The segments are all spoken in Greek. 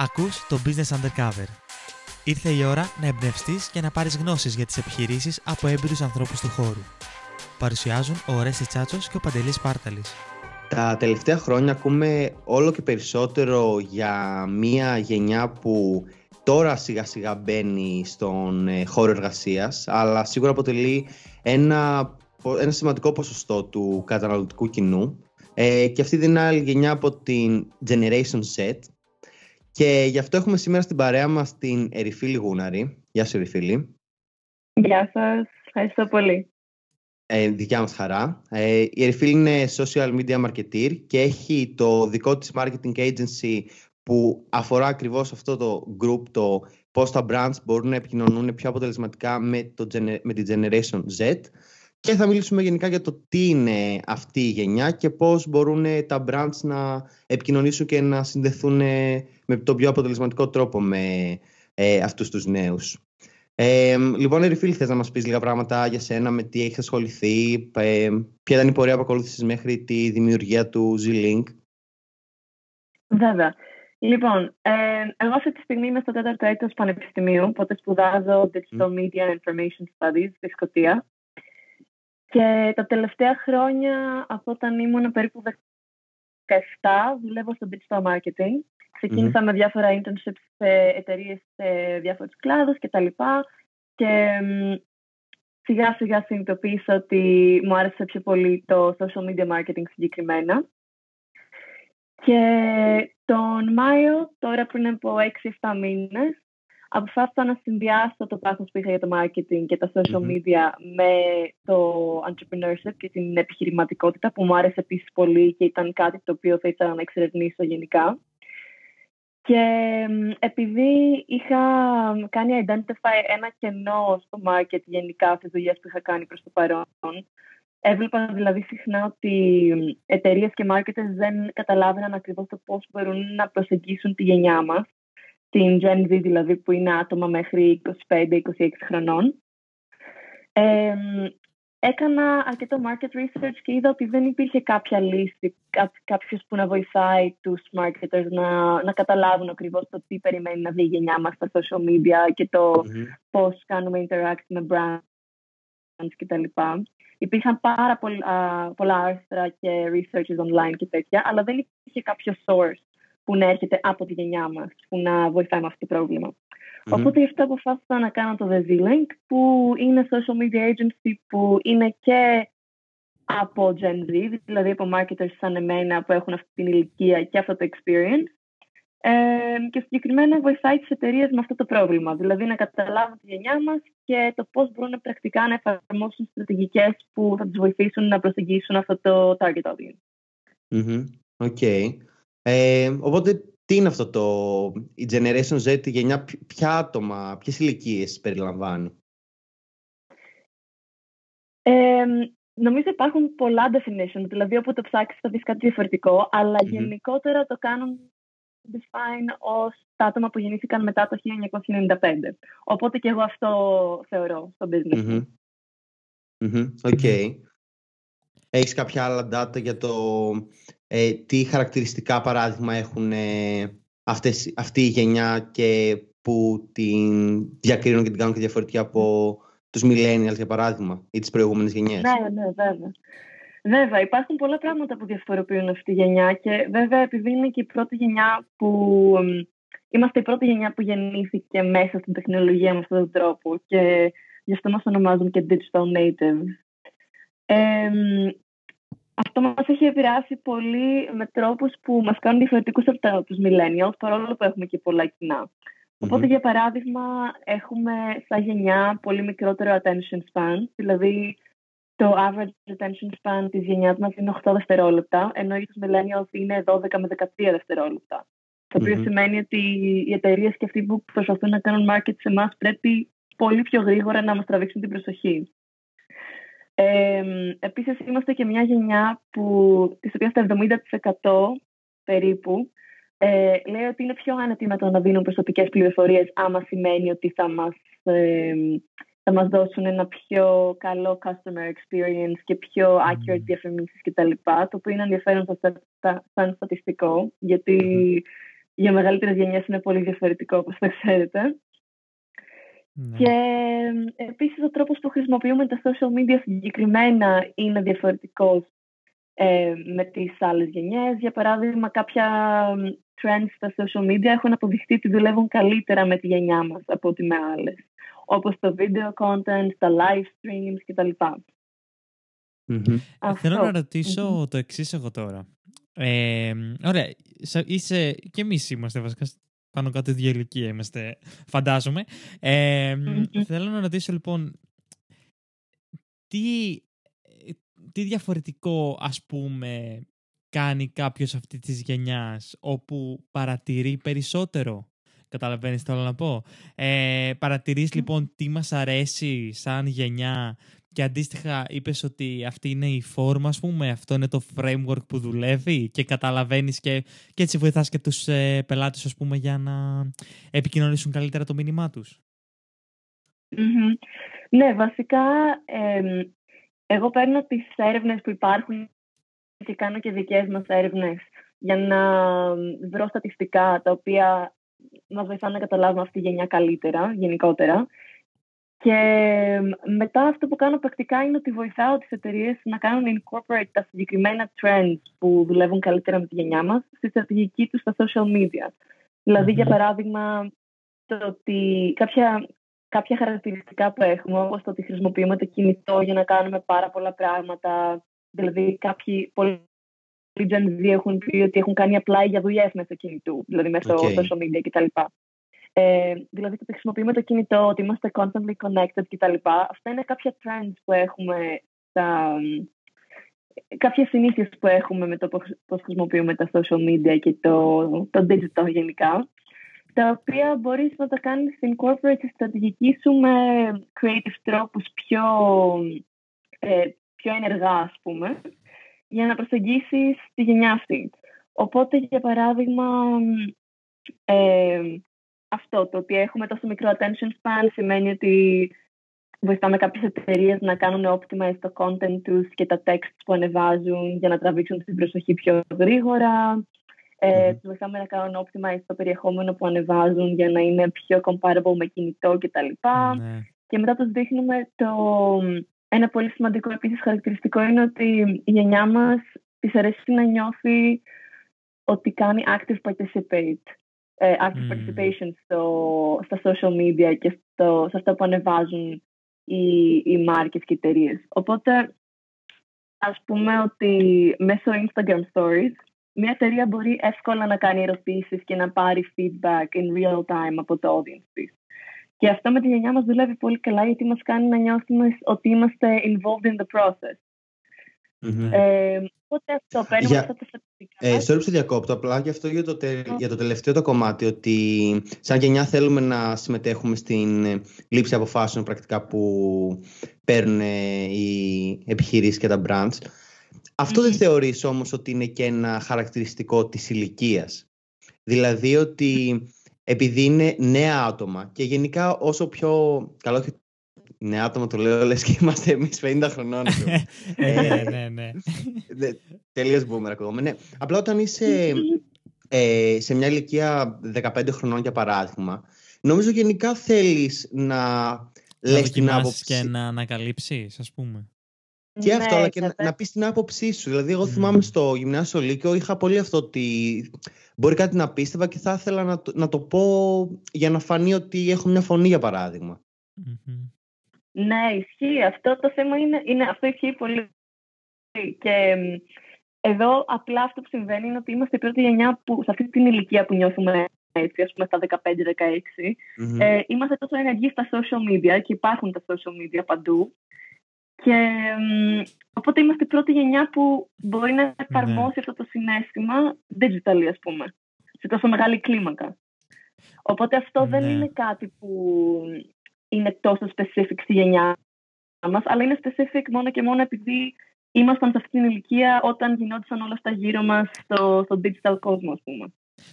Ακούς το Business Undercover. Ήρθε η ώρα να εμπνευστείς και να πάρεις γνώσεις για τις επιχειρήσεις από έμπειρους ανθρώπους του χώρου. Παρουσιάζουν ο Ρέσι Τσάτσος και ο Παντελής Πάρταλης. Τα τελευταία χρόνια ακούμε όλο και περισσότερο για μια γενιά που τώρα σιγά σιγά μπαίνει στον ε, χώρο εργασίας, αλλά σίγουρα αποτελεί ένα, ένα σημαντικό ποσοστό του καταναλωτικού κοινού. Ε, και αυτή την άλλη γενιά από την Generation Z, και γι' αυτό έχουμε σήμερα στην παρέα μας την Ερυφίλη Γούναρη. Γεια σου Ερυφίλη. Γεια σας. Ευχαριστώ πολύ. Ε, δικιά μας χαρά. Ε, η Ερυφίλη είναι social media marketer και έχει το δικό της marketing agency που αφορά ακριβώς αυτό το group, το πώς τα brands μπορούν να επικοινωνούν πιο αποτελεσματικά με, το, με τη Generation Z και θα μιλήσουμε γενικά για το τι είναι αυτή η γενιά και πώς μπορούν τα brands να επικοινωνήσουν και να συνδεθούν με τον πιο αποτελεσματικό τρόπο με ε, αυτούς τους νέους. Ε, λοιπόν, Εριφίλ, θες να μας πεις λίγα πράγματα για σένα, με τι έχεις ασχοληθεί, ε, ποια ήταν η πορεία που ακολούθησες μέχρι τη δημιουργία του Z-Link. Βέβαια. Λοιπόν, ε, εγώ αυτή τη στιγμή είμαι στο τέταρτο έτος πανεπιστημίου, οπότε σπουδάζω Digital Media and Information Studies στη Σκωτία. Και τα τελευταία χρόνια, από όταν ήμουν περίπου 17, δουλεύω στο digital marketing. ξεκινησα με διάφορα internships σε εταιρείες σε διάφορους κλάδους κτλ. Και σιγά σιγά συνειδητοποίησα ότι μου άρεσε πιο πολύ το social media marketing συγκεκριμένα. Και τον Μάιο, τώρα πριν από 6-7 μήνες, αποφάσισα να συνδυάσω το πάθος που είχα για το marketing και τα social media με το entrepreneurship και την επιχειρηματικότητα που μου άρεσε επίσης πολύ και ήταν κάτι το οποίο θα ήθελα να εξερευνήσω γενικά. Και επειδή είχα κάνει identify ένα κενό στο market γενικά στις δουλειές που είχα κάνει προς το παρόν, έβλεπα δηλαδή συχνά ότι εταιρείες και marketers δεν καταλάβαιναν ακριβώς το πώς μπορούν να προσεγγίσουν τη γενιά μας την Gen Z δηλαδή που είναι άτομα μέχρι 25-26 χρονών. Ε, έκανα αρκετό market research και είδα ότι δεν υπήρχε κάποια λύση, κάποιος που να βοηθάει τους marketers να, να καταλάβουν ακριβώς το τι περιμένει να δει η γενιά μας στα social media και το mm-hmm. πώς κάνουμε interact με brands κτλ. Υπήρχαν πάρα πολλά, πολλά άρθρα και researches online και τέτοια, αλλά δεν υπήρχε κάποιο source που να έρχεται από τη γενιά μας, που να βοηθάει με αυτό το προβλημα Οπότε γι' αυτό αποφάσισα να κάνω το The Z-Link, που είναι social media agency που είναι και από Gen Z, δηλαδή από marketers σαν εμένα που έχουν αυτή την ηλικία και αυτό το experience. Ε, και συγκεκριμένα βοηθάει τις εταιρείες με αυτό το πρόβλημα, δηλαδή να καταλάβουν τη γενιά μας και το πώς μπορούν πρακτικά να εφαρμόσουν στρατηγικές που θα τους βοηθήσουν να προσεγγίσουν αυτό το target audience. Οκ. Ε, οπότε τι είναι αυτό το η Generation Z, η γενιά, ποια άτομα, ποιες ηλικίες περιλαμβάνει; Ε, νομίζω υπάρχουν πολλά definitions, δηλαδή όπου το ψάξεις θα δεις κάτι διαφορετικό, γενικότερα το κάνουν define ως τα άτομα που γεννήθηκαν μετά το 1995. Οπότε και εγώ αυτό θεωρώ στο business. Οκ. Έχεις κάποια άλλα data για το ε, τι χαρακτηριστικά παράδειγμα έχουν ε, αυτές, αυτή η γενιά και που την διακρίνουν και την κάνουν και διαφορετική από τους millennials για παράδειγμα ή τις προηγούμενες γενιές; Ναι, ναι, βέβαια. Βέβαια, υπάρχουν πολλά πράγματα που διαφοροποιούν αυτή τη γενιά και βέβαια επειδή είναι και η πρώτη γενιά που... Είμαστε η πρώτη γενιά που γεννήθηκε μέσα στην τεχνολογία με αυτόν τον τρόπο και γι' αυτό μας ονομάζουν και digital native. Ε, αυτό μας έχει επηρεάσει πολύ με τρόπους που μας κάνουν διαφορετικούς από τους millennials, παρόλο που έχουμε και πολλά κοινά. Οπότε, για παράδειγμα, έχουμε σαν γενιά πολύ μικρότερο attention span, δηλαδή το average attention span της γενιάς μας είναι 8 δευτερόλεπτα, ενώ για τους millennials είναι 12 με 13 δευτερόλεπτα. Το οποίο σημαίνει ότι οι εταιρείες και αυτοί που προσπαθούν να κάνουν market σε εμάς πρέπει πολύ πιο γρήγορα να μας τραβήξουν την προσοχή. Ε, επίσης είμαστε και μια γενιά που, της οποίας το 70% περίπου ε, λέει ότι είναι πιο άνετοι με το να δίνουν προσωπικές πληροφορίες άμα σημαίνει ότι θα μας, ε, θα μας δώσουν ένα πιο καλό customer experience και πιο accurate διαφημίσεις κτλ. Το οποίο είναι ενδιαφέρον σαν στατιστικό γιατί για μεγαλύτερες γενιές είναι πολύ διαφορετικό, όπως θα ξέρετε. Ναι. Και επίσης ο τρόπος που χρησιμοποιούμε τα social media συγκεκριμένα είναι διαφορετικός ε, με τις άλλες γενιές. Για παράδειγμα, κάποια trends στα social media έχουν αποδειχθεί ότι δουλεύουν καλύτερα με τη γενιά μας από ότι με άλλες. Όπως το video content, τα live streams κτλ. Mm-hmm. Θέλω να ρωτησω το εξής εγώ τώρα. Ε, ωραία, είσαι, και εμείς είμαστε βασικά πάνω κάτω ίδια ηλικία είμαστε, φαντάζομαι. Ε, Θέλω να ρωτήσω λοιπόν, τι, τι διαφορετικό ας πούμε κάνει κάποιος αυτής της γενιάς όπου παρατηρεί περισσότερο; Καταλαβαίνεις τι θέλω να πω; Ε, παρατηρείς λοιπόν τι μας αρέσει σαν γενιά και αντίστοιχα είπες ότι αυτή είναι η φόρμα, ας πούμε, αυτό είναι το framework που δουλεύει και καταλαβαίνεις και, και έτσι βοηθάς και τους ε, πελάτες, ας πούμε, για να επικοινωνήσουν καλύτερα το μήνυμά τους. Ναι, βασικά εγώ παίρνω τις έρευνες που υπάρχουν και κάνω και δικές μας έρευνες για να βρω στατιστικά τα οποία μας βοηθάνε να καταλάβουμε αυτή τη γενιά καλύτερα, γενικότερα. Και μετά αυτό που κάνω πρακτικά είναι ότι βοηθάω τις εταιρείες να κάνουν incorporate τα συγκεκριμένα trends που δουλεύουν καλύτερα με τη γενιά μας στη στρατηγική τους στα social media. δηλαδη για παράδειγμα, το ότι κάποια, κάποια χαρακτηριστικά που έχουμε, όπως το ότι χρησιμοποιούμε το κινητό για να κάνουμε πάρα πολλά πράγματα, δηλαδή κάποιοι πολλοί Gen Z έχουν πει ότι έχουν κάνει απλά για δουλειές μέσω κινητού, δηλαδή μέσω okay. social media κτλ. Ε, δηλαδή ότι χρησιμοποιούμε το κινητό, ότι είμαστε constantly connected κτλ. Αυτά είναι κάποια trends που έχουμε, τα, κάποιες συνήθειες που έχουμε με το πώς χρησιμοποιούμε τα social media και το, το digital γενικά, τα οποία μπορείς να τα κάνεις incorporate στη στρατηγική σου με creative τρόπους πιο, ε, πιο ενεργά, ας πούμε, για να προσεγγίσεις τη γενιά αυτή. Οπότε, για παράδειγμα, ε, αυτό το ότι έχουμε τόσο μικρό attention span σημαίνει ότι βοηθάμε κάποιες εταιρείες να κάνουν optimize το content τους και τα texts που ανεβάζουν για να τραβήξουν την προσοχή πιο γρήγορα. Ε, τους βοηθάμε να κάνουν optimize το περιεχόμενο που ανεβάζουν για να είναι πιο comparable με κινητό κτλ. Ναι. Και μετά τους δείχνουμε το... Ένα πολύ σημαντικό επίσης χαρακτηριστικό είναι ότι η γενιά μας της αρέσει να νιώθει ότι κάνει active participate. Ε, active participation στο, στα social media και στο, σε αυτά που ανεβάζουν οι, οι μάρκες και οι εταιρείες. Οπότε, ας πούμε ότι μέσω Instagram Stories μια εταιρεία μπορεί εύκολα να κάνει ερωτήσεις και να πάρει feedback in real time από το audience της. Και αυτό με τη γενιά μας δουλεύει πολύ καλά γιατί μας κάνει να νιώθουμε ότι είμαστε involved in the process. Mm-hmm. Ε, οπότε αυτό παίρνουμε για... αυτά τα στατιστικά. Ε, που διακόπτω, απλά και αυτό για το, τε... για το τελευταίο το κομμάτι, ότι σαν γενιά θέλουμε να συμμετέχουμε στην ε, λήψη αποφάσεων πρακτικά που παίρνουν ε, οι επιχειρήσεις και τα brands. Αυτό δεν θεωρείς όμως ότι είναι και ένα χαρακτηριστικό της ηλικίας; Δηλαδή ότι επειδή είναι νέα άτομα και γενικά όσο πιο καλό ναι, άτομα το λέω, λες και είμαστε εμείς 50 χρονών. ε, ναι, ναι, ναι. Τελείως boomer ακόμα. Ναι. Απλά όταν είσαι ε, σε μια ηλικία 15 χρονών για παράδειγμα, νομίζω γενικά θέλεις να, να λες την άποψη. και να ανακαλύψεις, ας πούμε. Και αυτό, αλλά και να, να πεις την άποψή σου. Δηλαδή, εγώ θυμάμαι στο γυμνάσιο Λύκειο είχα πολύ αυτό ότι μπορεί κάτι να πίστευα και θα ήθελα να, να το πω για να φανεί ότι έχω μια φωνή, για παραδειγμα ναι, ισχύει. Αυτό το θέμα είναι, είναι αυτό ισχύει πολύ. Και εδώ απλά αυτό που συμβαίνει είναι ότι είμαστε η πρώτη γενιά που σε αυτή την ηλικία που νιώθουμε έτσι, ας πούμε στα 15-16, ε, είμαστε τόσο ενεργοί στα social media και υπάρχουν τα social media παντού. Και οπότε είμαστε η πρώτη γενιά που μπορεί να εφαρμόσει ναι. αυτό το συνέστημα digital, ας πούμε, σε τόσο μεγάλη κλίμακα. Οπότε αυτό δεν ναι. είναι κάτι που είναι τόσο specific στη γενιά μας, αλλά είναι specific μόνο και μόνο επειδή ήμασταν σε αυτή την ηλικία όταν γινόντουσαν όλα αυτά γύρω μας στο, στο digital κόσμο, ας πούμε.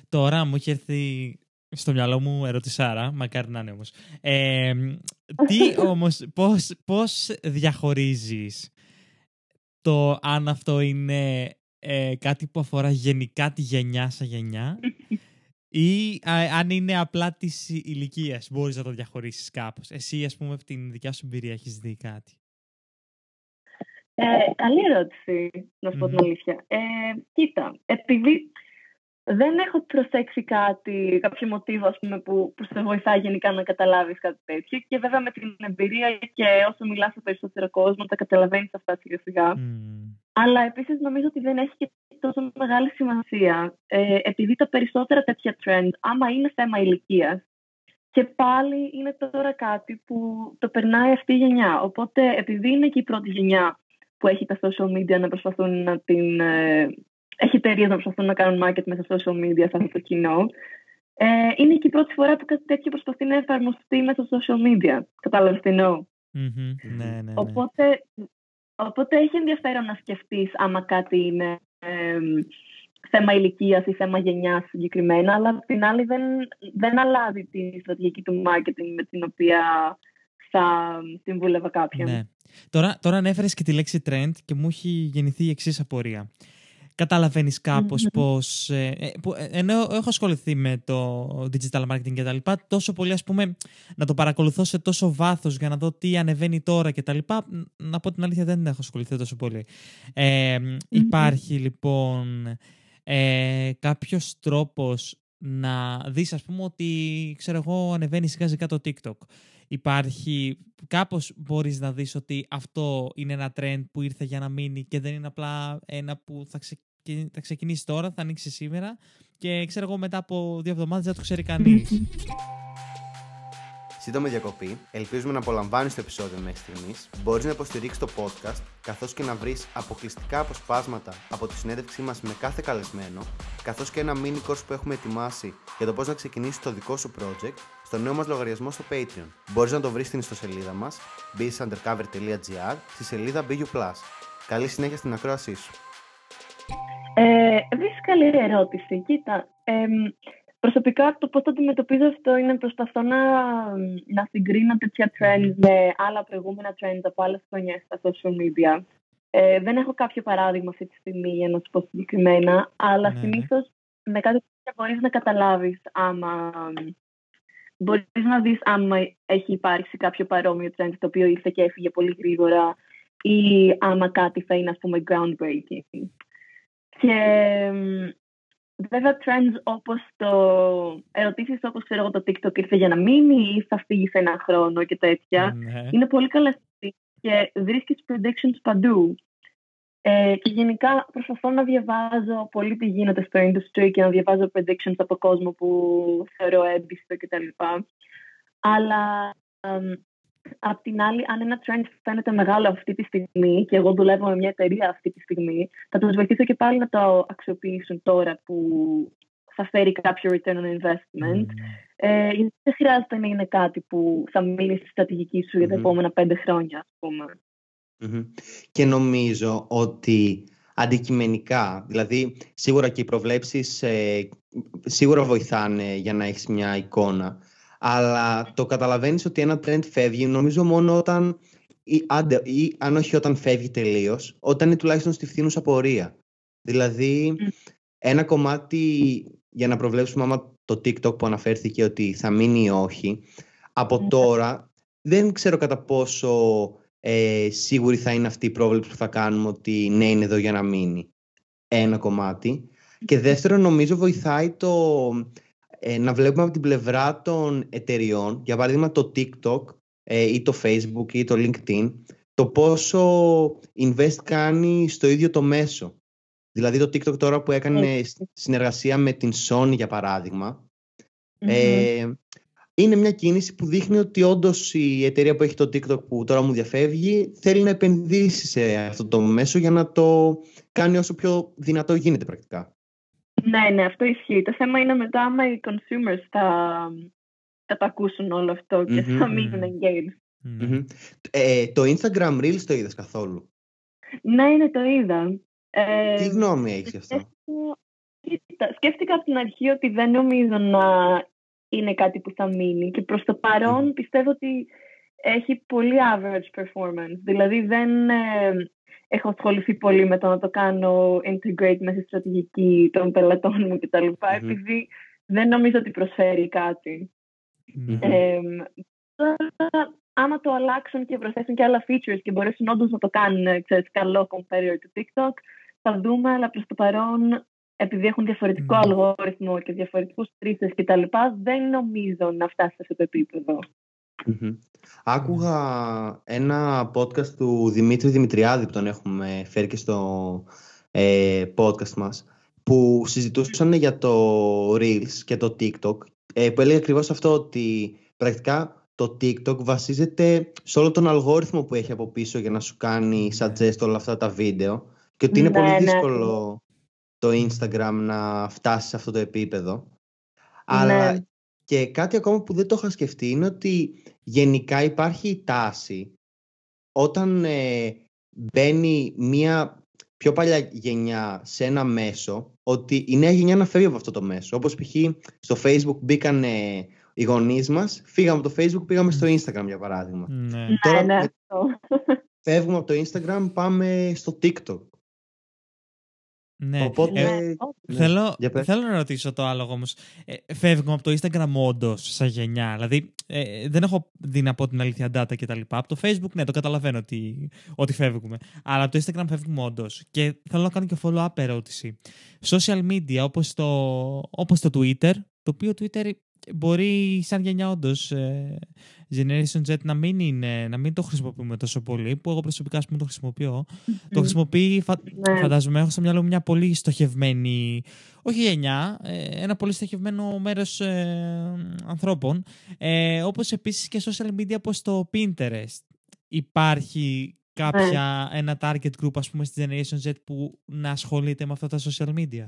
Τώρα μου έχει έρθει στο μυαλό μου ερωτησάρα, μακάρι να είναι όμως. Ε, τι όμως, πώς, πώς διαχωρίζεις το αν αυτό είναι ε, κάτι που αφορά γενικά τη γενιά σαν γενιά Ή αν είναι απλά της ηλικίας, μπορείς να το διαχωρίσεις κάπως. Εσύ, ας πούμε, από την δικιά σου εμπειρία, έχεις δει κάτι; Ε, καλή ερώτηση, να σου πω την αλήθεια. Ε, κοίτα, επειδή δεν έχω προσέξει κάτι, κάποιο μοτίβο ας πούμε, που, που σε βοηθάει γενικά να καταλάβεις κάτι τέτοιο και βέβαια με την εμπειρία και όσο μιλάς σε περισσότερο κόσμο τα καταλαβαίνεις αυτά σιγά σιγά. Αλλά επίσης νομίζω ότι δεν έχει και τόσο μεγάλη σημασία ε, επειδή τα περισσότερα τέτοια trend άμα είναι θέμα ηλικίας. Και πάλι είναι τώρα κάτι που το περνάει αυτή η γενιά. Οπότε επειδή είναι και η πρώτη γενιά που έχει τα social media να προσπαθούν να την ε, έχει εταιρείες να προσπαθούν να κάνουν market μέσα στα social media σε αυτό το κοινό. Ε, είναι και η πρώτη φορά που κάτι τέτοιο προσπαθεί να εφαρμοστεί μέσα στα social media. Κατάλαβες τι εννοώ; Mm-hmm. Ναι, ναι, ναι. Οπότε, οπότε έχει ενδιαφέρον να σκεφτείς άμα κάτι είναι ε, θέμα ηλικίας ή θέμα γενιάς συγκεκριμένα, αλλά απ' την άλλη δεν, δεν αλλάζει τη στρατηγική του marketing με την οποία θα συμβούλευα κάποιον. Ναι. Τώρα, τώρα ανέφερες και τη λέξη trend και μου έχει γεννηθεί η εξής απορία καταλαβαίνεις κάπως πώς. Ε, ε, ε, ενώ έχω ασχοληθεί με το digital marketing και τα λοιπά, τόσο πολύ ας πούμε να το παρακολουθώ σε τόσο βάθος για να δω τι ανεβαίνει τώρα και τα λοιπά, να πω την αλήθεια δεν έχω ασχοληθεί τόσο πολύ. Ε, Υπάρχει λοιπόν ε, κάποιος τρόπος να δεις ας πούμε ότι ξέρω εγώ ανεβαίνει σιγά σιγά το TikTok υπάρχει, κάπως μπορείς να δεις ότι αυτό είναι ένα trend που ήρθε για να μείνει και δεν είναι απλά ένα που θα, θα ξεκινήσει τώρα, θα ανοίξει σήμερα και ξέρω εγώ μετά από δύο εβδομάδες δεν το ξέρει κανείς. Σύντομη διακοπή. Ελπίζουμε να απολαμβάνεις το επεισόδιο μέχρι στιγμής. Μπορείς να υποστηρίξεις το podcast, καθώς και να βρεις αποκλειστικά αποσπάσματα από τη συνέντευξή μας με κάθε καλεσμένο, καθώς και ένα mini course που έχουμε ετοιμάσει για το πώς να ξεκινήσεις το δικό σου project στο νέο μας λογαριασμό στο Patreon. Μπορείς να το βρεις στην ιστοσελίδα μας businessundercover.gr στη σελίδα BU. Καλή συνέχεια στην ακρόασή σου. Ε, δύσκολη ερώτηση. Κοίτα, ε, προσωπικά το πώς το αντιμετωπίζω αυτό είναι προσπαθώ να, να συγκρίνω τέτοια trends με άλλα προηγούμενα trends από άλλες χρονιές στα social media. Ε, δεν έχω κάποιο παράδειγμα αυτή τη στιγμή για να σου πω συγκεκριμένα, αλλά ναι. συνήθως με κάτι τέτοιο μπορείς να καταλάβεις άμα Μπορείς να δεις άμα έχει υπάρξει κάποιο παρόμοιο trend το οποίο ήρθε και έφυγε πολύ γρήγορα ή άμα κάτι θα είναι ας πούμε groundbreaking. Και βέβαια trends όπως το ερωτήσεις όπως ξέρω εγώ το TikTok ήρθε για να μείνει ή θα φύγει σε ένα χρόνο και τέτοια ναι. είναι πολύ καλά και βρίσκεις predictions παντού. Ε, και γενικά προσπαθώ να διαβάζω πολύ τι γίνεται στο industry και να διαβάζω predictions από κόσμο που θεωρώ έμπιστο κτλ. Αλλά Απ' την άλλη, αν ένα trend φαίνεται μεγάλο αυτή τη στιγμή και εγώ δουλεύω με μια εταιρεία αυτή τη στιγμή, θα τους βοηθήσω και πάλι να το αξιοποιήσουν τώρα που θα φέρει κάποιο return on investment. Mm. Ε, γιατί δεν χρειάζεται να είναι κάτι που θα μείνει στη στρατηγική σου για τα επόμενα πέντε χρόνια, ας πούμε. Και νομίζω ότι αντικειμενικά, δηλαδή σίγουρα και οι προβλέψεις ε, σίγουρα βοηθάνε για να έχεις μια εικόνα αλλά το καταλαβαίνεις ότι ένα trend φεύγει νομίζω μόνο όταν ή, άντε, ή αν όχι όταν φεύγει τελείως, όταν είναι τουλάχιστον στη φθήνουσα πορεία. Δηλαδή, ένα κομμάτι για να προβλέψουμε άμα το TikTok που αναφέρθηκε ότι θα μείνει ή όχι, από τώρα δεν ξέρω κατά πόσο ε, σίγουρη θα είναι αυτή η πρόβλεψη που θα κάνουμε ότι ναι είναι εδώ για να μείνει. Ένα κομμάτι. Και δεύτερον νομίζω βοηθάει το ε, να βλέπουμε από την πλευρά των εταιριών, για παράδειγμα το TikTok ε, ή το Facebook ή το LinkedIn, το πόσο invest κάνει στο ίδιο το μέσο. Δηλαδή το TikTok τώρα που έκανε συνεργασία με την Sony για παραδειγμα ε, είναι μια κίνηση που δείχνει ότι όντως η εταιρεία που έχει το TikTok που τώρα μου διαφεύγει θέλει να επενδύσει σε αυτό το μέσο για να το κάνει όσο πιο δυνατό γίνεται πρακτικά. Ναι, ναι, αυτό ισχύει. Το θέμα είναι μετά άμα οι consumers θα, θα τα ακούσουν όλο αυτό και mm-hmm, θα μείνουν engaged. Mm-hmm. Ε, το Instagram Reels το είδες καθόλου; Ναι, ναι, το είδα. Ε, Τι γνώμη έχεις γι' αυτό; Σκέφτηκα από την αρχή ότι δεν νομίζω να είναι κάτι που θα μείνει και προς το παρόν πιστεύω ότι έχει πολύ average performance. Δηλαδή δεν, ε, έχω ασχοληθεί πολύ με το να το κάνω integrate μέσα στη στρατηγική των πελατών μου κτλ. Mm-hmm. Επειδή δεν νομίζω ότι προσφέρει κάτι. Ναι. Ε, τώρα, άμα το αλλάξουν και προσθέσουν και άλλα features και μπορέσουν όντως να το κάνουν ξέρεις, καλό comparative to TikTok, θα δούμε, αλλά προς το παρόν, επειδή έχουν διαφορετικό Ναι. αλγόριθμο και διαφορετικούς χρήστες κτλ., δεν νομίζω να φτάσει σε αυτό το επίπεδο. Μμμ. Άκουγα ένα podcast του Δημήτρη Δημητριάδη που τον έχουμε φέρει και στο ε, podcast μας που συζητούσαν για το Reels και το TikTok ε, που έλεγε ακριβώς αυτό ότι πρακτικά το TikTok βασίζεται σε όλο τον αλγόριθμο που έχει από πίσω για να σου κάνει suggest όλα αυτά τα βίντεο και ότι είναι Ναι, πολύ ναι, δύσκολο το Instagram να φτάσει σε αυτό το επίπεδο. Αλλά Ναι. και κάτι ακόμα που δεν το είχα σκεφτεί είναι ότι γενικά υπάρχει η τάση όταν ε, μπαίνει μία πιο παλιά γενιά σε ένα μέσο ότι η νέα γενιά να φεύγει από αυτό το μέσο. Όπως π.χ. στο Facebook μπήκαν ε, οι γονείς μας, φύγαμε από το Facebook, πήγαμε στο Instagram για παράδειγμα. Ναι. Ναι, Τώρα ναι, με- αυτό. Φεύγουμε από το Instagram, πάμε στο TikTok. Ναι. Οπότε... Ε, Ναι. ναι. Θέλω, Για πες. θέλω να ρωτήσω το άλλο όμως. Ε, φεύγουμε από το Instagram όντως σαν γενιά. Δηλαδή, ε, δεν έχω δει να πω την αλήθεια data κτλ. Από το Facebook, ναι, το καταλαβαίνω ότι, ότι φεύγουμε. Αλλά από το Instagram φεύγουμε όντως. Και θέλω να κάνω και follow-up ερώτηση. Social media όπως το, όπως το Twitter, το οποίο Twitter μπορεί σαν γενιά όντως Generation Z να μην, είναι, να μην το χρησιμοποιούμε τόσο πολύ, που εγώ προσωπικά ας πούμε, το χρησιμοποιώ. Το χρησιμοποιεί, φα... Ναι. φαντάζομαι, έχω στο μυαλό μου μια πολύ στοχευμένη, όχι γενιά, ε, ένα πολύ στοχευμένο μέρος ε, ανθρώπων, ε, όπως επίσης και social media όπως το Pinterest. Υπάρχει κάποια, ένα target group, ας πούμε, στη Generation Z που να ασχολείται με αυτά τα social media,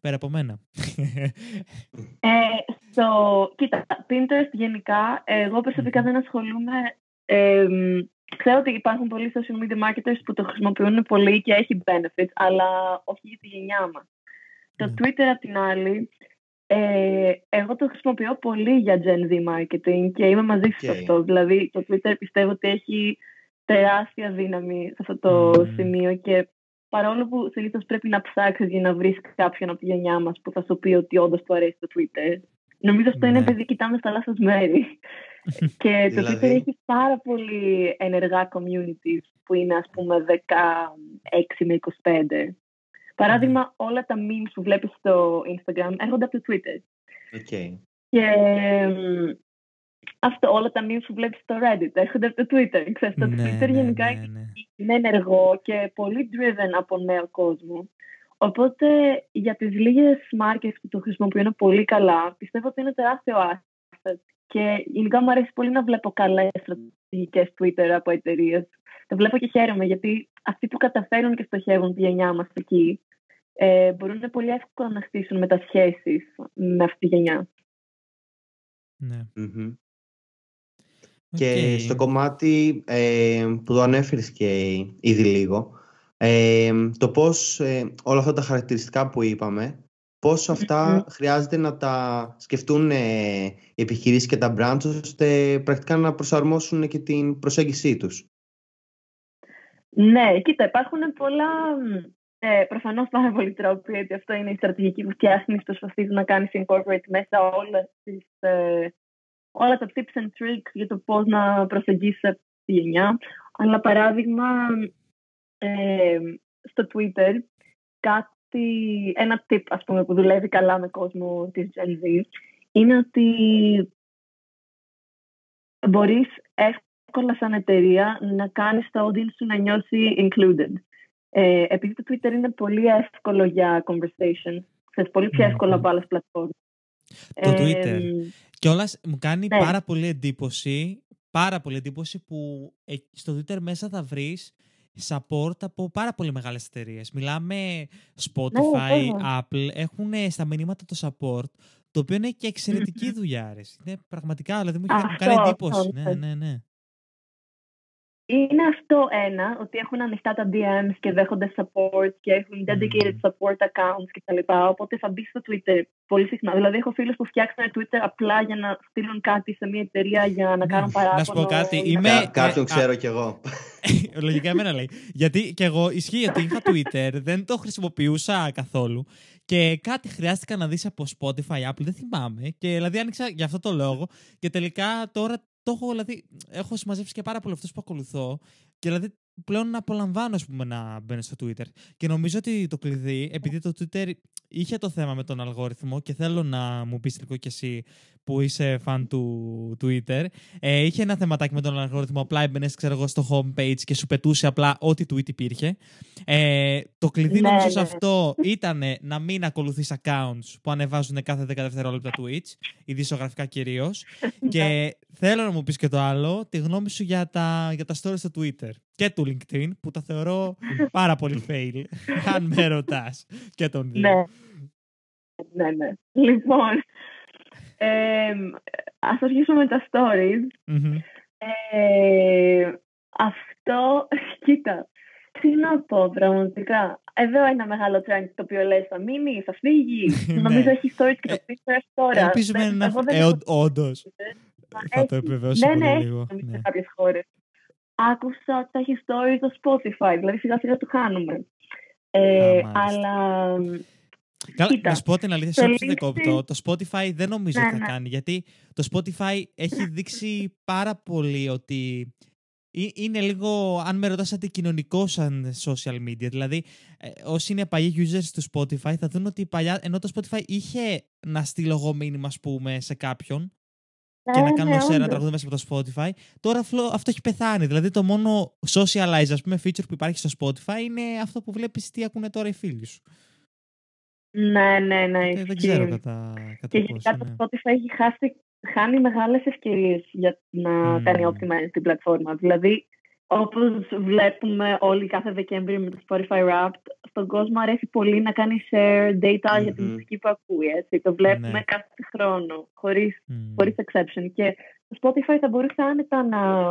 πέρα από μένα. Ε, στο, κοίτα, Pinterest γενικά, εγώ προσωπικά δεν ασχολούμαι. Ε, ξέρω ότι υπάρχουν πολλοί social media marketers που το χρησιμοποιούν πολύ και έχει benefits, αλλά όχι για τη γενιά μας. Το Ναι. Twitter, απ' την άλλη, ε, εγώ το χρησιμοποιώ πολύ για Gen Z marketing και είμαι μαζί σου σε Οκ. αυτό. Δηλαδή, το Twitter πιστεύω ότι έχει τεράστια δύναμη σε αυτό το Μμμ. σημείο και παρόλο που συνήθως πρέπει να ψάξεις για να βρεις κάποιον από τη γενιά μας που θα σου πει ότι όντως του αρέσει το Twitter, νομίζω αυτό είναι Ναι. επειδή κοιτάμε στα λάθος μέρη. και το Δηλαδή; Twitter έχει πάρα πολύ ενεργά communities που είναι ας πούμε 16 με 25. Παράδειγμα, όλα τα memes που βλέπεις στο Instagram έρχονται από το Twitter. OK. Και εμ, αυτό, όλα τα memes που βλέπεις στο Reddit έρχονται από το Twitter. Ξέρεις, το Ναι, Twitter ναι, γενικά ναι, ναι. είναι ενεργό και πολύ driven από νέο κόσμο. Οπότε για τις λίγες μάρκες που το χρησιμοποιούν πολύ καλά, πιστεύω ότι είναι τεράστιο asset. Και γενικά μου αρέσει πολύ να βλέπω καλές στρατηγικές Twitter από εταιρείες. Το βλέπω και χαίρομαι γιατί αυτοί που καταφέρουν και στοχεύουν τη γενιά μας εκεί ε, μπορούν πολύ εύκολα να χτίσουν μετά σχέσεις με αυτή τη γενιά. ναι. Μμμ. Και Οκ. στο κομμάτι ε, που το ανέφερες και ήδη λίγο, ε, το πώς ε, όλα αυτά τα χαρακτηριστικά που είπαμε, πώς αυτά χρειάζεται να τα σκεφτούν ε, οι επιχειρήσεις και τα brands ώστε πρακτικά να προσαρμόσουν και την προσέγγισή τους. Ναι, κοίτα, υπάρχουν πολλά. Ε, Προφανώς πάρα πολλοί τρόποι, γιατί αυτό είναι η στρατηγική που φτιάχνει, προσπαθεί να κάνεις incorporate μέσα όλα, τις, ε, όλα τα tips and tricks για το πώς να προσεγγίσεις αυτή τη γενιά. Αλλά παράδειγμα, ε, στο Twitter, κάτι, ένα tip ας πούμε, που δουλεύει καλά με κόσμο της Gen Z είναι ότι μπορείς εύκολα σαν εταιρεία να κάνεις το audience σου να νιώσει included. Ε, επειδή το Twitter είναι πολύ εύκολο για conversation, ξέρεις, πολύ πιο εύκολο Μμμ. από άλλες πλατφόρμες. Το Ε, Twitter. Και όλα μου κάνει Ναι. πάρα πολύ εντύπωση, πάρα πολύ εντύπωση που ε, στο Twitter μέσα θα βρεις support από πάρα πολύ μεγάλες εταιρείες. Μιλάμε Spotify, βέβαια. Apple, έχουν στα μηνύματα το support, το οποίο είναι και εξαιρετική δουλειά. Ρε. Είναι πραγματικά, δηλαδή μου, έχει- μου κάνει Αυτό, εντύπωση. αυτό, Ναι, ναι. ναι, ναι. Είναι αυτό ένα, ότι έχουν ανοιχτά τα DMs και δέχονται support και έχουν dedicated Μμμ. support accounts κτλ. Οπότε θα μπεις στο Twitter πολύ συχνά. Δηλαδή, έχω φίλους που φτιάξαν Twitter απλά για να στείλουν κάτι σε μια εταιρεία για να Ναι. κάνουν παράπονο. Να σου πω κάτι, να είμαι- κάνουν- Κα- κάποιον ε, α- ξέρω κι εγώ. Λογικά εμένα λέει. Γιατί και εγώ ισχύει ότι είχα Twitter, δεν το χρησιμοποιούσα καθόλου. Και Και κάτι χρειάστηκα να δεις από Spotify, Apple, δεν θυμάμαι. Και δηλαδή άνοιξα για αυτό το λόγο. Και τελικά τώρα το έχω, δηλαδή, έχω συμμαζέψει και πάρα πολύ αυτούς που ακολουθώ. Και δηλαδή πλέον να απολαμβάνω ας πούμε, να μπαίνω στο Twitter. Και νομίζω ότι το κλειδί, επειδή το Twitter είχε το θέμα με τον αλγόριθμο και θέλω να μου πεις λίγο κι εσύ που είσαι φαν του Twitter, ε, είχε ένα θεματάκι με τον αλγόριθμο, απλά έμπαινες ξέρω εγώ στο homepage και σου πετούσε απλά ό,τι tweet υπήρχε. Ε, το κλειδί Ναι, νομίζω σε ναι. αυτό ήταν να μην ακολουθείς accounts που ανεβάζουν κάθε 10 δευτερόλεπτα tweets, ειδησιογραφικά κυρίως. και θέλω να μου πεις και το άλλο, τη γνώμη σου για τα, για τα stories στο Twitter και του LinkedIn, που τα θεωρώ πάρα πολύ fail, αν με ρωτάς. Και τον δύο. Ναι. Ναι, ναι. Λοιπόν, ε, ας αρχίσουμε με τα stories. Μμμ. Ε, αυτό, κοίτα, τι να πω πραγματικά. Εδώ ένα μεγάλο trend το οποίο λες θα μείνει, θα φύγει. Ναι. Νομίζω έχει stories και Ε, το Twitter τώρα. Ελπίζουμε Δεν- να... εγώ δεν Ε, έχω ό- όντως. Μα Θα το έχει. επιβεβαιώσω Ναι, πολύ ναι, έχει λίγο. νομίζω Ναι. σε κάποιες χώρες. Άκουσα ότι θα έχει stories στο Spotify, δηλαδή σιγά σιγά το χάνουμε. Ε, Α, μάλιστα. αλλά Καλά, Κοίτα, να σου πω την αλήθεια, το σε δεν LinkedIn- κόπτω. Το Spotify δεν νομίζω Ναι, θα ναι. κάνει, γιατί το Spotify έχει δείξει πάρα πολύ ότι ε- είναι λίγο, αν με ρωτάς, αντικοινωνικό σαν social media. Δηλαδή, ε, όσοι είναι παλιοί users του Spotify θα δουν ότι παλιά, ενώ το Spotify είχε να στείλω εγώ μήνυμα, ας πούμε, σε κάποιον και Ναι, να κάνω ναι, share ένα όντως. τραγούδι μέσα από το Spotify, τώρα αυτό, αυτό έχει πεθάνει. Δηλαδή, το μόνο socialize, ας πούμε, feature που υπάρχει στο Spotify είναι αυτό που βλέπεις τι ακούνε τώρα οι φίλοι σου. Ναι, ναι, ναι. Ε, δεν ισχύει. ξέρω κατά, Και κατά γενικά πόσο. το ναι. Spotify έχει χάσει, χάνει μεγάλες ευκαιρίες για να Μμμ. κάνει optimize την πλατφόρμα. Δηλαδή, όπως βλέπουμε όλοι κάθε Δεκέμβρη με το Spotify Wrapped, στον κόσμο αρέσει πολύ να κάνει share data για τη Μμμ. μουσική που ακούει. Έτσι. Το βλέπουμε Ναι. κάθε χρόνο, χωρίς, Μμ. χωρίς exception. Και το Spotify θα μπορούσε άνετα να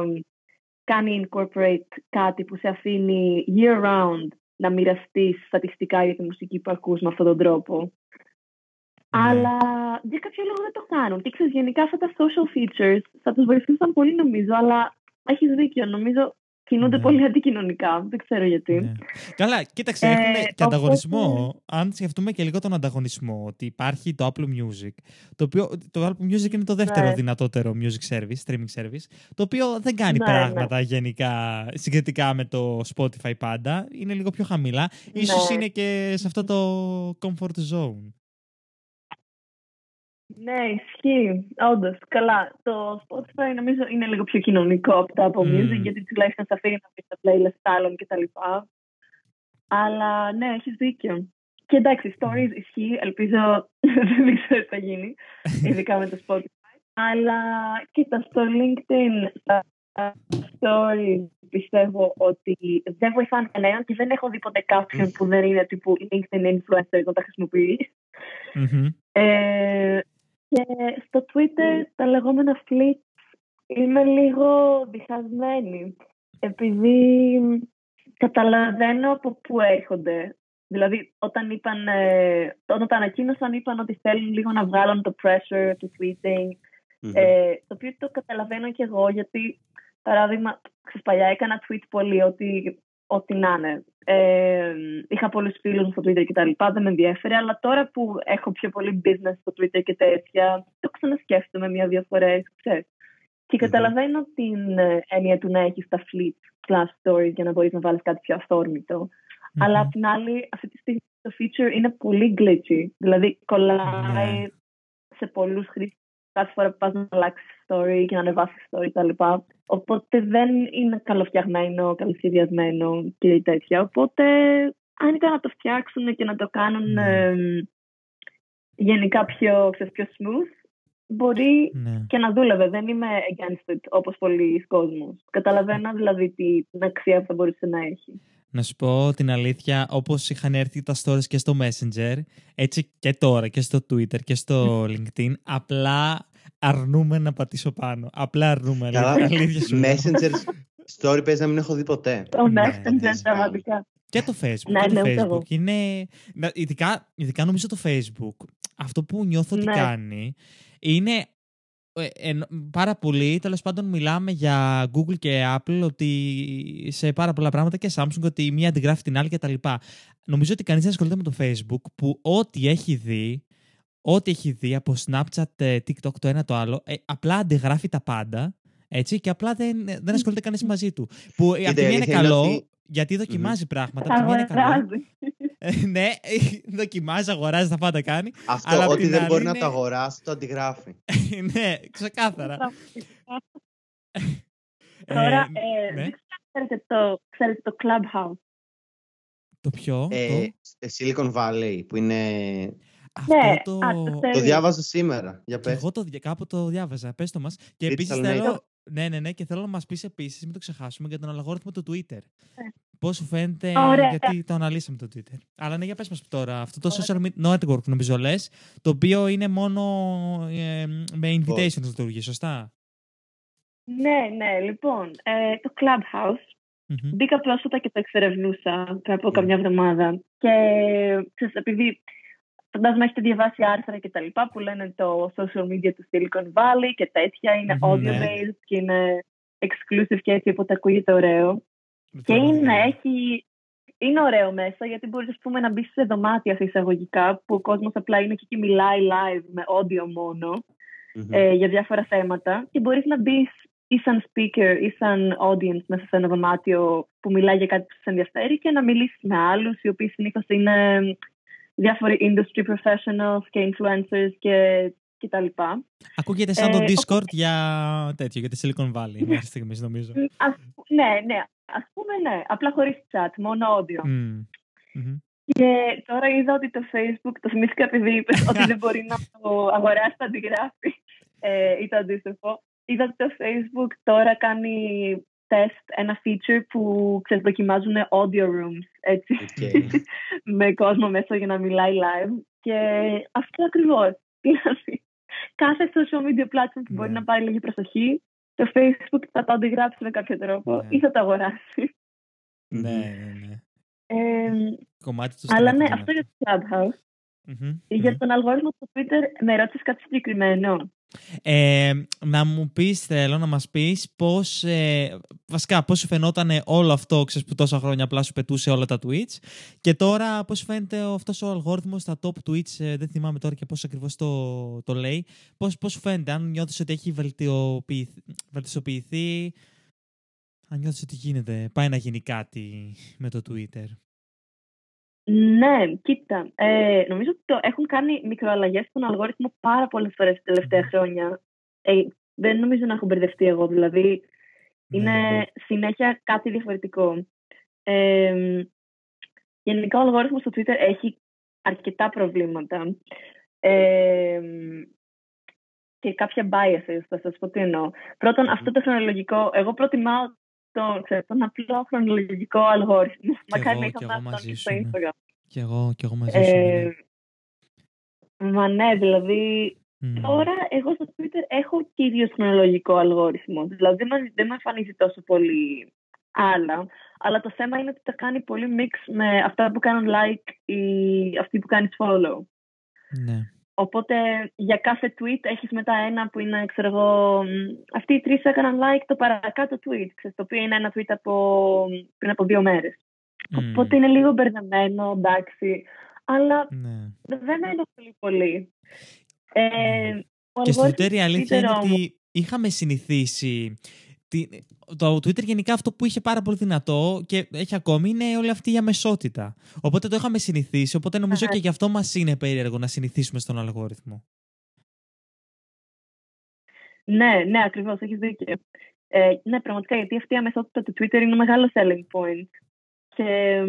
κάνει incorporate κάτι που σε αφήνει year round να μοιραστεί στατιστικά για τη μουσική που ακούς με αυτόν τον τρόπο. Ναι. Αλλά για κάποιο λόγο δεν το κάνουν. Και ξέρεις, γενικά αυτά τα social features θα τους βοηθούσαν πολύ νομίζω, αλλά έχεις δίκιο. Νομίζω κινούνται Ναι. πολύ αντικοινωνικά. Δεν ξέρω γιατί. Ναι. Καλά, κοίταξε, Ε, έχουν και οπότε- ανταγωνισμό. Αν σκεφτούμε και λίγο τον ανταγωνισμό, ότι υπάρχει το Apple Music, το οποίο το Apple Music είναι το δεύτερο Ναι. δυνατότερο music service, streaming service, το οποίο δεν κάνει Ναι, πράγματα γενικά συγκριτικά με το Spotify πάντα. Είναι λίγο πιο χαμηλά. Ίσως Ναι. είναι και σε αυτό το comfort zone. Ναι, ισχύει. Όντως. Καλά. Το Spotify νομίζω είναι λίγο πιο κοινωνικό από το Apple Μμμ. Music, γιατί τουλάχιστον σε αφήνει να πει τα playlist άλλων κτλ. Αλλά ναι, έχεις δίκιο. Και εντάξει, stories ισχύει. Ελπίζω δεν ξέρω τι θα γίνει, ειδικά με το Spotify. Αλλά κοίτα, στο LinkedIn, στα stories πιστεύω ότι δεν βοηθάνε κανέναν και δεν έχω δει ποτέ κάποιον που δεν είναι τύπου LinkedIn influencer να τα χρησιμοποιεί. Μμμ. Ε, και στο Twitter τα λεγόμενα fleets είμαι λίγο διχασμένη επειδή καταλαβαίνω από πού έρχονται. Δηλαδή όταν είπαν, ε, όταν τα ανακοίνωσαν είπαν ότι θέλουν λίγο να βγάλουν το pressure του tweeting Μμμ. ε, το οποίο το καταλαβαίνω και εγώ γιατί παράδειγμα ξέρεις, παλιά έκανα tweet πολύ ότι ό,τι να είναι. Ε, είχα πολλούς φίλους μου στο Twitter και τα λοιπά, δεν με ενδιέφερε, αλλά τώρα που έχω πιο πολύ business στο Twitter και τέτοια, το ξανασκέφτομαι μία-δύο φορές, ξέρεις. Και Μμμ. καταλαβαίνω την ε, έννοια του να έχεις τα flip plus stories για να μπορείς να βάλεις κάτι πιο αυθόρμητο. Αλλά Μμμ. απ' την άλλη, αυτή τη στιγμή το feature είναι πολύ glitchy. Δηλαδή, κολλάει Ναι. σε πολλούς χρήστες κάθε φορά που πας να αλλάξεις story και να ανεβάσεις story κτλ. Οπότε δεν είναι καλοφτιαγμένο, καλοσχεδιασμένο και τέτοια. Οπότε, αν ήταν να το φτιάξουν και να το κάνουν Ναι. εμ, γενικά πιο, ξέρεις, πιο smooth, μπορεί Ναι. και να δούλευε. Δεν είμαι against it, όπως πολλοί κόσμος. Καταλαβαίνω δηλαδή τι- την αξία που θα μπορούσε να έχει. Να σου πω την αλήθεια, όπως είχαν έρθει τα stories και στο Messenger, έτσι και τώρα και στο Twitter και στο LinkedIn, απλά αρνούμε να πατήσω πάνω. Απλά αρνούμε. Καλά, αλήθεια- αλήθεια σου λέω. Messenger story παίζει να μην έχω δει ποτέ. Το Ναι, Messenger, ναι. πραγματικά. Και το Facebook. Ναι, και το ναι, ούτε εγώ. Facebook. Είναι, να- ειδικά, ειδικά νομίζω το Facebook. Αυτό που νιώθω ότι Ναι. κάνει είναι ε, πάρα πολύ, τέλος πάντων, μιλάμε για Google και Apple ότι σε πάρα πολλά πράγματα και Samsung ότι η μία αντιγράφει την άλλη κτλ. Νομίζω ότι κανείς δεν ασχολείται με το Facebook που ό,τι έχει δει, ό,τι έχει δει από Snapchat, ε, TikTok το ένα το άλλο, ε, απλά αντιγράφει τα πάντα. Έτσι, και απλά δεν, δεν ασχολείται κανείς μαζί του. Που από τη μία είναι καλό, γιατί δοκιμάζει πράγματα. Από τη μία είναι καλό. ναι, δοκιμάζει, αγοράζει, τα πάντα κάνει. Αυτό αλλά ότι δεν μπορεί να το αγοράσει, το αντιγράφει. ναι, ξεκάθαρα. Τώρα, ε, ε, ναι. ξέρετε το, ξέρετε το Clubhouse. Το ποιο; Ε, το... Silicon Valley, που είναι... Αυτό ναι, το... το διάβαζα σήμερα. Για πες. Εγώ το, κάπου το διάβαζα. Πες το μας. Και επίσης θέλω... Ναι, ναι, ναι. Και θέλω να μας πεις επίσης, μην το ξεχάσουμε, για τον αλγόριθμο του Twitter. Ναι. Πώς σου φαίνεται, Ωραία. γιατί το αναλύσαμε το Twitter. Αλλά ναι, για πες μας τώρα. Αυτό το social network, νομίζω λες, το οποίο είναι μόνο ε, με invitations λειτουργείς, σωστά; Ναι, ναι. Λοιπόν, ε, το Clubhouse mm μπήκα πρόσφατα και το εξερευνούσα πριν από καμιά εβδομάδα. Και ξέρεις, επειδή φαντάζομαι έχετε διαβάσει άρθρα και τα λοιπά που λένε το social media του Silicon Valley και τέτοια, είναι mm-hmm, audio-based και είναι exclusive και έτσι, οπότε ακούγεται ωραίο. Και είναι, έχει, είναι ωραίο μέσα γιατί μπορείς να μπεις σε δωμάτια σε εισαγωγικά που ο κόσμος απλά είναι εκεί και μιλάει live με audio μονο ε, για διάφορα θέματα. Και μπορείς να μπεις ή σαν speaker ή σαν audience μέσα σε ένα δωμάτιο που μιλάει για κάτι που σε ενδιαφέρει και να μιλήσεις με άλλους οι οποίοι συνήθως είναι διάφοροι industry professionals και influencers και και τα λοιπά. Ακούγεται σαν το ε, Discord για τέτοιο, για τη Silicon Valley μέχρι στιγμής νομίζω. ναι, ναι. Ας πούμε ναι, απλά χωρίς chat, μόνο audio. Mm. Και τώρα είδα ότι το Facebook, το θυμήθηκα επειδή είπες ότι δεν μπορεί να το αγοράσει, το αντιγράφει ε, ή το αντίστοιχο. Είδα ότι το Facebook τώρα κάνει τεστ, ένα feature που ξεδοκιμάζουν audio rooms, έτσι, okay. με κόσμο μέσα για να μιλάει live. Και αυτό ακριβώς. Δηλαδή, κάθε social media platform που μπορεί ναι. να πάρει λίγη προσοχή, το Facebook θα το αντιγράψει με κάποιο τρόπο ναι. ή θα το αγοράσει. Ναι, ναι, ναι. Ε, Κομμάτι του Αλλά ναι, αυτό για το Clubhouse. Mm-hmm, για τον αλγόριθμο του Twitter με ρώτησες κάτι συγκεκριμένο; Ε, να μου πεις, θέλω να μας πεις πώς, ε, βασικά πώς σου φαινόταν όλο αυτό ξέρεις, που τόσα χρόνια απλά σου πετούσε όλα τα tweets και τώρα πώς σου φαίνεται αυτός ο αλγόριθμος στα top tweets, ε, δεν θυμάμαι τώρα και πώς ακριβώς το, το λέει, πώς, πώς σου φαίνεται, αν νιώθεις ότι έχει βελτιστοποιηθεί, αν νιώθεις ότι γίνεται, πάει να γίνει κάτι με το Twitter. Ναι, κοίτα. Ε, νομίζω ότι το έχουν κάνει μικροαλλαγές στον αλγόριθμο πάρα πολλές φορές τα τελευταία χρόνια. Ε, δεν νομίζω να έχω μπερδευτεί εγώ, δηλαδή είναι ναι, ναι. συνέχεια κάτι διαφορετικό. Ε, γενικά ο αλγόριθμος στο Twitter έχει αρκετά προβλήματα. Ε, και κάποια biases, θα σας πω τι εννοώ. Πρώτον, αυτό το χρονολογικό, εγώ προτιμάω το, ξέρω, τον απλό χρονολογικό αλγόριθμο. Μακάρι να είχαμε αυτό στο Instagram. Και εγώ, και εγώ μαζί σου. Ε, ναι. Μα ναι, δηλαδή Τώρα, εγώ στο Twitter έχω κυρίω χρονολογικό αλγόριθμο. Δηλαδή, δεν με εμφανίζει τόσο πολύ άλλα. Αλλά το θέμα είναι ότι τα κάνει πολύ mix με αυτά που κάνουν like ή αυτοί που κάνεις follow. Ναι. Οπότε για κάθε tweet έχεις μετά ένα που είναι, ξέρω εγώ, αυτοί οι τρεις έκαναν like το παρακάτω tweet, ξέρεις, το οποίο είναι ένα tweet από, πριν από δύο μέρες. Mm. Οπότε είναι λίγο μπερδεμένο, εντάξει, αλλά ναι. δεν με ενοχλεί πολύ. Ε, και στο Twitter η αλήθεια είναι ότι είχαμε συνηθίσει το Twitter γενικά αυτό που είχε πάρα πολύ δυνατό και έχει ακόμη είναι όλη αυτή η αμεσότητα. Οπότε το είχαμε συνηθίσει, οπότε νομίζω και γι' αυτό μας είναι περίεργο να συνηθίσουμε στον αλγόριθμο. Ναι, ναι, ακριβώς, έχεις δίκιο. Ε, ναι, πραγματικά, γιατί αυτή η αμεσότητα του Twitter είναι μεγάλος selling point. Και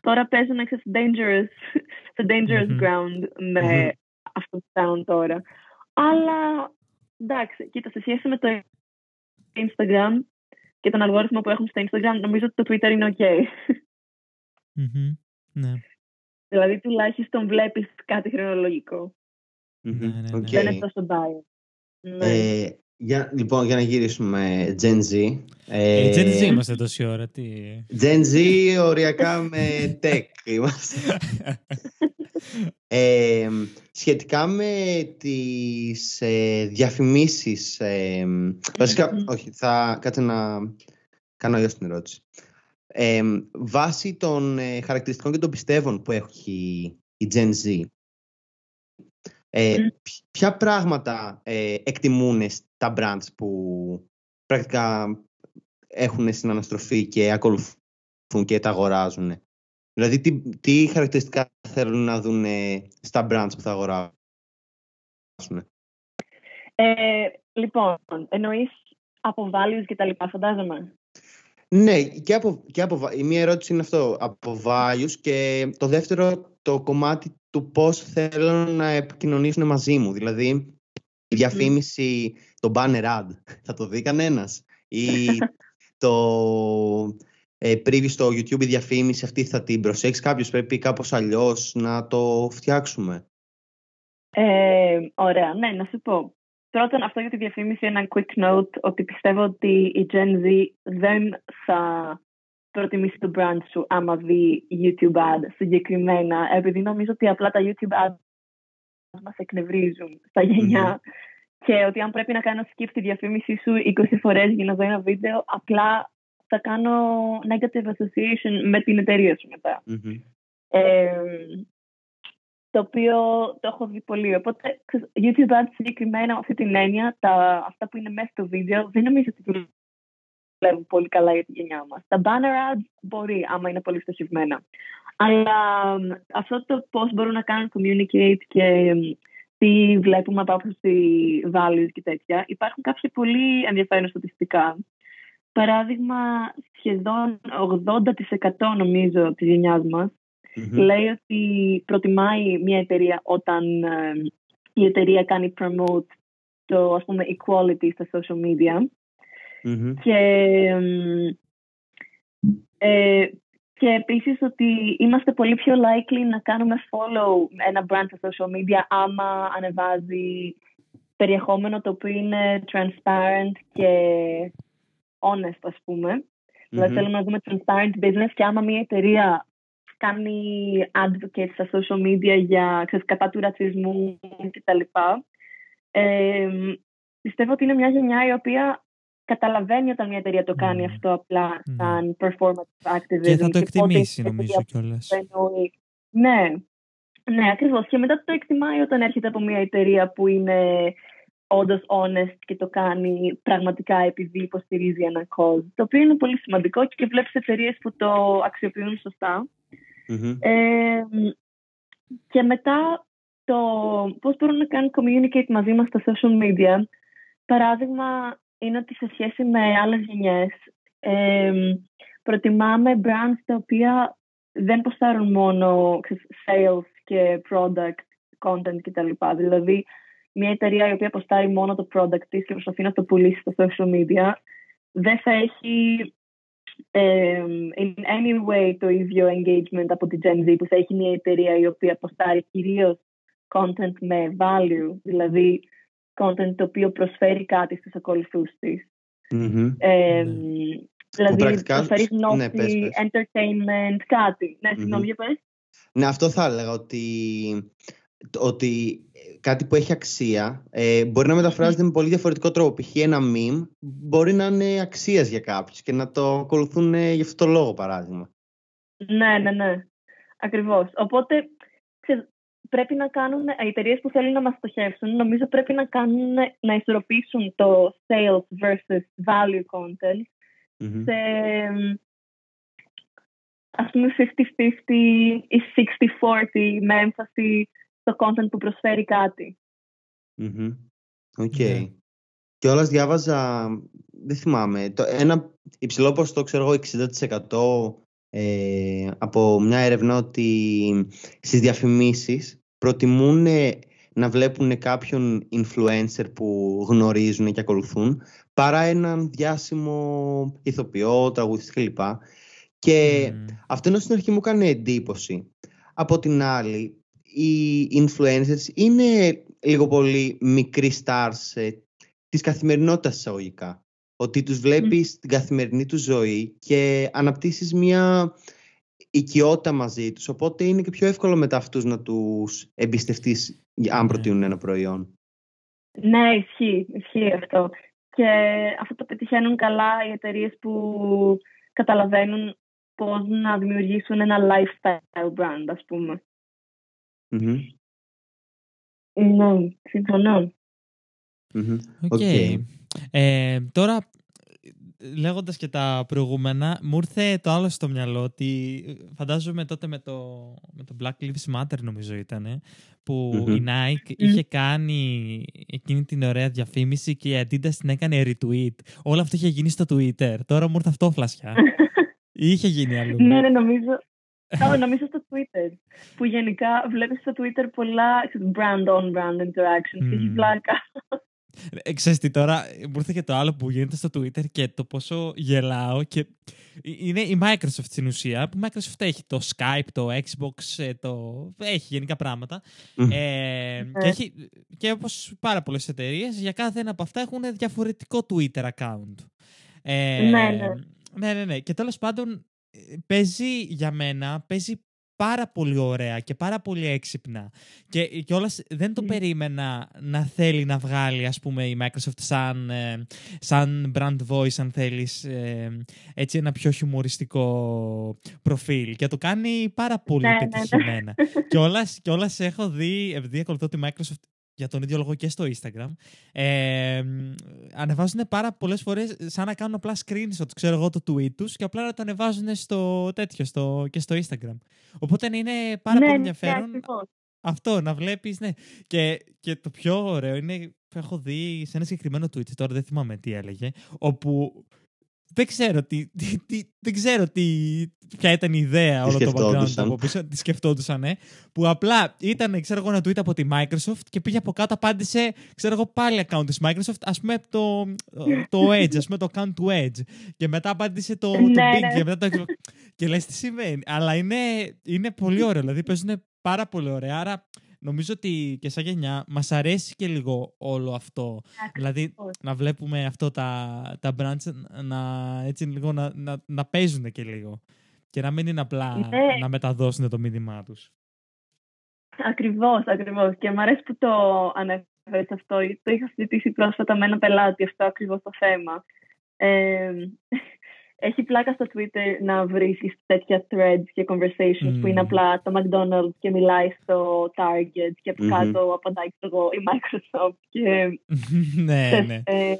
τώρα παίζουν σε dangerous, σε dangerous ground με αυτό που κάνουν τώρα. Αλλά, εντάξει, κοίτα, σε σχέση με το Instagram και τον αλγόριθμο που έχουν στο Instagram, νομίζω ότι το Twitter είναι ok. Ναι. Δηλαδή τουλάχιστον βλέπεις κάτι χρονολογικό. Ναι, ναι, ναι. Δεν είναι τόσο bio. Ε, για, λοιπόν, για να γυρίσουμε Gen Z. Ε, ε, Gen Z είμαστε τόση ώρα. Τι... Gen Z οριακά με tech είμαστε. Ε, σχετικά με τις ε, διαφημίσεις, ε, βασικά, όχι, θα κάτσε να κάνω αλλιώς την ερώτηση. Ε, βάσει των ε, χαρακτηριστικών και των πιστεύων που έχει η Gen Z, ε, ποια πράγματα ε, εκτιμούν τα brands που πρακτικά έχουν στην αναστροφή και ακολουθούν και τα αγοράζουν. Δηλαδή, τι, τι χαρακτηριστικά θέλουν να δουν στα brands που θα αγοράσουν. Ε, λοιπόν, εννοείς από values και τα λοιπά, φαντάζομαι. Ναι, και από, και από, η μία ερώτηση είναι αυτό, από values και το δεύτερο το κομμάτι του πώς θέλουν να επικοινωνήσουν μαζί μου. Δηλαδή, η διαφήμιση, το banner ad, θα το δει κανένας. Ή το ε, πρίβει στο YouTube η διαφήμιση αυτή θα την προσέξεις κάποιος, πρέπει κάπως αλλιώς να το φτιάξουμε. Ε, ωραία, ναι, να σου πω. Πρώτον, αυτό για τη διαφήμιση, ένα quick note, ότι πιστεύω ότι η Gen Z δεν θα προτιμήσει το brand σου άμα δει YouTube ad συγκεκριμένα, επειδή νομίζω ότι απλά τα YouTube ad μας εκνευρίζουν στα γενια και ότι αν πρέπει να κάνω skip τη διαφήμιση σου 20 φορές για να δω ένα βίντεο, απλά θα κάνω negative association με την εταιρεία σου μετα το οποίο το έχω δει πολύ. Οπότε, YouTube ads συγκεκριμένα, αυτή την έννοια, τα, αυτά που είναι μέσα στο βίντεο, δεν νομίζω ότι δουλεύουν πολύ καλά για τη γενιά μας. Τα banner ads μπορεί, άμα είναι πολύ στοχευμένα. Αλλά αυτό το πώς μπορούν να κάνουν communicate και τι βλέπουμε από άποψη values και τέτοια, υπάρχουν κάποια πολύ ενδιαφέροντα στατιστικά. Παράδειγμα, σχεδόν 80% νομίζω της γενιάς μας λέει ότι προτιμάει μια εταιρεία όταν ε, η εταιρεία κάνει promote το ας πούμε equality στα social media. Και, ε, και επίσης ότι είμαστε πολύ πιο likely να κάνουμε follow ένα brand στα social media άμα ανεβάζει περιεχόμενο το οποίο είναι transparent και honest ας πούμε. Δηλαδή θέλουμε να δούμε transparent business και άμα μια εταιρεία κάνει advocate στα social media για ξέρεις, κατά του ρατσισμού κτλ. Ε, πιστεύω ότι είναι μια γενιά η οποία καταλαβαίνει όταν μια εταιρεία το κάνει mm. αυτό απλά mm. σαν performance activism. Και θα το εκτιμήσει νομίζω κιόλας. Ναι, ναι, ακριβώς. Και μετά το εκτιμάει όταν έρχεται από μια εταιρεία που είναι όντως honest και το κάνει πραγματικά επειδή υποστηρίζει ένα cause. Το οποίο είναι πολύ σημαντικό και βλέπεις εταιρείες που το αξιοποιούν σωστά. Ε, και μετά το πώς μπορούν να κάνουν communicate μαζί μας στα social media. Παράδειγμα είναι ότι σε σχέση με άλλες γενιές ε, προτιμάμε brands τα οποία δεν ποστάρουν μόνο sales και product content κτλ. Δηλαδή μια εταιρεία η οποία ποστάρει μόνο το product της και προσπαθεί να το πουλήσει στα social media δεν θα έχει in any way το ίδιο engagement από την Gen Z που θα έχει μια εταιρεία η οποία αποστάρει κυρίως content με value, δηλαδή content το οποίο προσφέρει κάτι στους ακολουθούς της. Mm-hmm. Ε, δηλαδή πρακτικά... προσφέρει γνώση, ναι, πες, πες. entertainment, κάτι. Ναι, συγγνώμη, mm-hmm. πες. Ναι, αυτό θα έλεγα ότι ότι κάτι που έχει αξία ε, μπορεί να μεταφράζεται με πολύ διαφορετικό τρόπο. Π.χ. ένα meme μπορεί να είναι αξίας για κάποιους και να το ακολουθούν ε, για αυτό το λόγο, παράδειγμα. Ναι, ναι, ναι. Ακριβώς. Οπότε, πρέπει να κάνουν, οι εταιρείες που θέλουν να μας στοχεύσουν, νομίζω πρέπει να κάνουν, να ισορροπήσουν το sales versus value content mm-hmm. σε, ας πούμε, 50-50 ή 60-40 με έμφαση στο content που προσφέρει κάτι. OK. Okay. Κιόλας διάβαζα, δεν θυμάμαι, το, ένα υψηλό ποσοστό, ξέρω εγώ, 60% ε, από μια έρευνα ότι στις διαφημίσεις προτιμούν να βλέπουν κάποιον influencer που γνωρίζουν και ακολουθούν παρά έναν διάσημο ηθοποιό, τραγουδιστή κλπ. Και αυτό είναι στην αρχή μου έκανε εντύπωση. Από την άλλη, οι influencers είναι λίγο πολύ μικροί stars ε, της καθημερινότητας εισαγωγικά. Ότι τους βλέπεις mm. την καθημερινή τους ζωή και αναπτύσσεις μια οικειότητα μαζί τους, οπότε είναι και πιο εύκολο μετά αυτούς να τους εμπιστευτείς αν Ναι. προτείνουν ένα προϊόν. Ναι, ισχύει, ισχύει αυτό. Και αυτό το πετυχαίνουν καλά οι εταιρείες που καταλαβαίνουν πώς να δημιουργήσουν ένα lifestyle brand, ας πούμε. Μμμ. Ναι, συμφωνώ. Μμμ. Οκ. Οκ. Ε, τώρα, λέγοντας και τα προηγούμενα, μου ήρθε το άλλο στο μυαλό ότι ε, φαντάζομαι τότε με το, με το Black Lives Matter νομίζω ήταν που Μμμ. η Nike είχε κάνει εκείνη την ωραία διαφήμιση και η Adidas την έκανε retweet. Όλο αυτό είχε γίνει στο Twitter. Τώρα μου ήρθε αυτό φλασιά. Ή είχε γίνει αλλού. ναι, ναι, νομίζω. Oh, νομίζω στο Twitter. Που γενικά βλέπεις στο Twitter πολλά ξέρεις, brand-on-brand interactions και έχεις Μμμ. πλάκα. Ε, Ξέρεις τι τώρα, μου ήρθε και το άλλο που γίνεται στο Twitter και το πόσο γελάω και είναι η Microsoft στην ουσία, που η Microsoft έχει το Skype, το Xbox, ε, το... έχει γενικά πράγματα Μμ. ε, Ναι. και, έχει, και όπως πάρα πολλές εταιρείες, για κάθε ένα από αυτά έχουν διαφορετικό Twitter account. Ε, Ναι, ναι. ναι, ναι, ναι. Και τέλος πάντων ε, παίζει για μένα, παίζει πάρα πολύ ωραία και πάρα πολύ έξυπνα. Και κιόλας δεν το Μμ. περίμενα να θέλει να βγάλει, ας πούμε, η Microsoft σαν, ε, σαν brand voice, αν θέλεις, ε, έτσι ένα πιο χιουμοριστικό προφίλ. Και το κάνει πάρα πολύ Ναι, ναι, ναι. πετυχημένα. κιόλας, κιόλας έχω δει, επειδή ακολουθώ τη Microsoft για τον ίδιο λόγο και στο Instagram, ε, ανεβάζουν πάρα πολλές φορές σαν να κάνουν απλά screenshot, ξέρω εγώ, το tweet τους και απλά να το ανεβάζουν στο τέτοιο στο, και στο Instagram. Οπότε είναι πάρα ναι, πολύ ναι, ενδιαφέρον ακριβώς. αυτό, να βλέπεις, ναι. Και, και το πιο ωραίο είναι που έχω δει σε ένα συγκεκριμένο tweet, τώρα δεν θυμάμαι τι έλεγε, όπου δεν ξέρω τι, τι, τι- δεν ξέρω τι, ποια ήταν η ιδέα Τι όλο το background σκεφτόντουσαν. από πίσω, τι σκεφτόντουσαν, ναι, που απλά ήταν, ξέρω εγώ, ένα tweet από τη Microsoft και πήγε από κάτω, απάντησε, ξέρω εγώ, πάλι account της Microsoft, ας πούμε το, το Edge, ας πούμε το account του Edge. Και μετά απάντησε το, το Ναι, Bing ναι. και μετά το... και λες τι σημαίνει. Αλλά είναι, είναι πολύ ωραίο, δηλαδή παίζουν πάρα πολύ ωραία, άρα νομίζω ότι και σαν γενιά μας αρέσει και λίγο όλο αυτό. Δηλαδή Ακριβώς. να βλέπουμε αυτό τα, τα brands να, έτσι, λίγο, να, να, να παίζουν και λίγο. Και να μην είναι απλά Ναι. να μεταδώσουν το μήνυμά τους. Ακριβώς, ακριβώς. Και μου αρέσει που το ανέφερες αυτό. Το είχα συζητήσει πρόσφατα με ένα πελάτη αυτό ακριβώς το θέμα. Ε, έχει πλάκα στο Twitter να βρίσκεις τέτοια threads και conversations που είναι Μμμ. απλά το McDonald's και μιλάει στο Target και από Μμμ. κάτω απαντάει ξέρω εγώ, η Microsoft και ναι, ξέρεις, ναι. ε,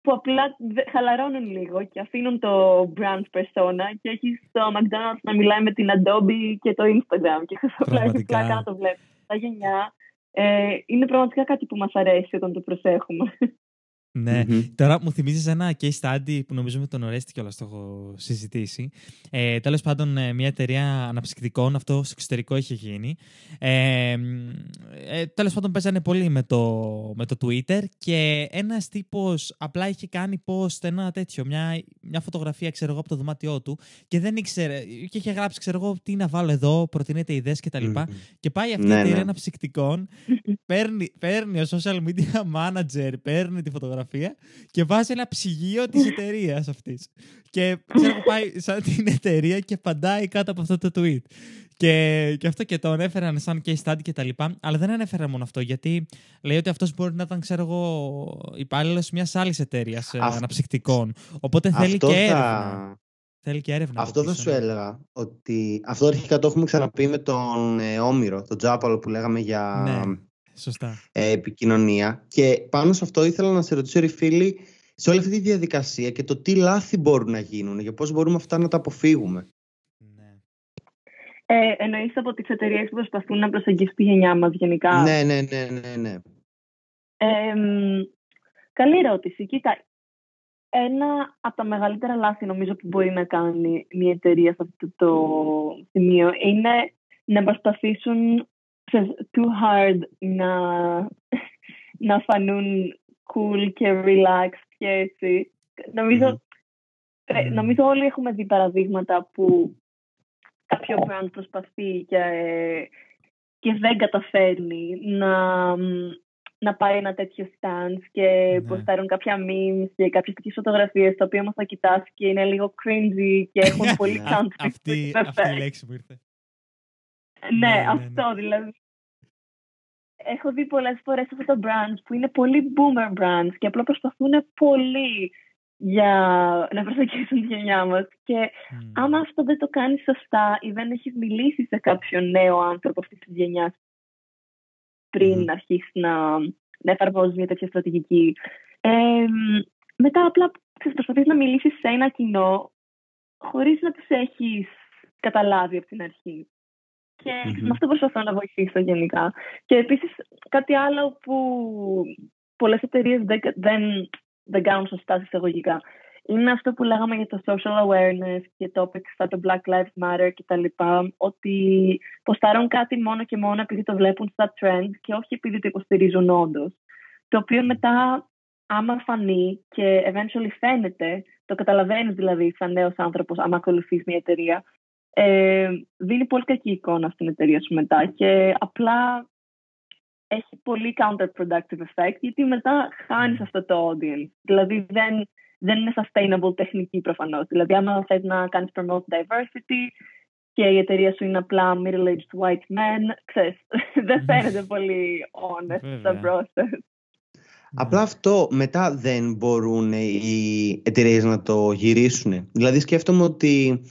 που απλά δε- χαλαρώνουν λίγο και αφήνουν το brand persona και έχει το McDonald's να μιλάει με την Adobe και το Instagram και απλά έχει Πραγματικά. πλάκα να το βλέπεις. Τα γενιά ε, είναι πραγματικά κάτι που μας αρέσει όταν το προσέχουμε. Ναι. Μμμ. Τώρα μου θυμίζεις ένα case study που νομίζω με τον Ορέστη κιόλας το έχω συζητήσει. Ε, Τέλος πάντων, ε, μια εταιρεία αναψυκτικών, αυτό στο εξωτερικό είχε γίνει. Ε, ε, Τέλος πάντων, παίζανε πολύ με το, με το Twitter και ένας τύπος απλά είχε κάνει post ένα τέτοιο, μια, μια φωτογραφία, ξέρω εγώ, από το δωμάτιό του και δεν ήξερε. και είχε γράψει, ξέρω εγώ, τι να βάλω εδώ, προτείνεται ιδέες κτλ. Μμμ. Και πάει αυτή Ναι, η εταιρεία ναι. αναψυκτικών, παίρνει, παίρνει ο social media manager, παίρνει τη φωτογραφία και βάζει ένα ψυγείο της εταιρείας αυτής. Και ξέρω εγώ, πάει σαν την εταιρεία και απαντάει κάτω από αυτό το tweet. Και, και αυτό και το ανέφεραν σαν case study και τα λοιπά. Αλλά δεν ανέφερε μόνο αυτό, γιατί λέει ότι αυτός μπορεί να ήταν, ξέρω εγώ, υπάλληλος μιας άλλης εταιρείας Αυ- αναψυκτικών. Οπότε θέλει Αυτό και θα... έρευνα. Θέλει και έρευνα. από Αυτό θα πίσω, σου ναι. έλεγα. Ότι αυτό αρχικά το έχουμε ξαναπεί με τον ε, Όμηρο, τον Τζάπαλο που λέγαμε για Ναι. Σωστά. ε, επικοινωνία. Και πάνω σε αυτό ήθελα να σε ρωτήσω, ρε φίλοι, σε όλη αυτή τη διαδικασία και το τι λάθη μπορούν να γίνουν και πώς μπορούμε αυτά να τα αποφύγουμε. Ναι. Ε, εννοείς από τις εταιρείες που προσπαθούν να προσεγγίσουν τη γενιά μας γενικά; Ναι, ναι, ναι, ναι, ναι. Ε, μ, καλή ερώτηση. Κοίτα, ένα από τα μεγαλύτερα λάθη νομίζω που μπορεί να κάνει μια εταιρεία σε αυτό το σημείο είναι να προσπαθήσουν ξέρεις, too hard να, να φανούν cool και relaxed και έτσι. Νομίζω, Μμμ. ε, Μμμ. νομίζω όλοι έχουμε δει παραδείγματα που κάποιο brand προσπαθεί και, και δεν καταφέρνει να, μ, να πάει ένα τέτοιο stance και Ναι. ποστάρουν κάποια memes και κάποιες τέτοιες φωτογραφίες τα οποία όμως θα κοιτάς και είναι λίγο cringy και έχουν πολύ Α- country αυτή, effect. αυτή η λέξη που ήρθε. Ναι, Ναι, ναι, αυτό δηλαδή. Έχω δει πολλές φορές αυτά τα brands που είναι πολύ boomer brands και απλά προσπαθούν πολύ για να προσεγγίσουν τη γενιά μας. Και Μμ. άμα αυτό δεν το κάνεις σωστά ή δεν έχεις μιλήσει σε κάποιον νέο άνθρωπο αυτής της γενιάς πριν Μμμ. αρχίσει να, να εφαρμόζεις μια τέτοια στρατηγική. Ε, μετά απλά ξέρεις, προσπαθείς να μιλήσεις σε ένα κοινό χωρίς να τους έχεις καταλάβει από την αρχή. Και Μμμ. με αυτό προσπαθώ να βοηθήσω γενικά. Και επίσης κάτι άλλο που πολλές εταιρείες δεν, δεν, δεν κάνουν σωστά εισαγωγικά είναι αυτό που λέγαμε για το social awareness και topics σαν το Black Lives Matter και τα λοιπά, ότι ποστάρουν κάτι μόνο και μόνο επειδή το βλέπουν στα trend και όχι επειδή το υποστηρίζουν όντως. Το οποίο μετά, άμα φανεί και eventually φαίνεται, το καταλαβαίνεις δηλαδή σαν νέος άνθρωπος, άμα ακολουθείς μια εταιρεία, ε, δίνει πολύ κακή εικόνα στην εταιρεία σου μετά και απλά έχει πολύ counterproductive effect γιατί μετά χάνεις αυτό το audience. Δηλαδή δεν, δεν είναι sustainable τεχνική προφανώς. Δηλαδή άμα θες να κάνεις promote diversity και η εταιρεία σου είναι απλά middle-aged white men, ξέρεις, δεν φαίνεται πολύ honest Βέβαια. στο process. Απλά αυτό μετά δεν μπορούν οι εταιρείες να το γυρίσουν. Δηλαδή σκέφτομαι ότι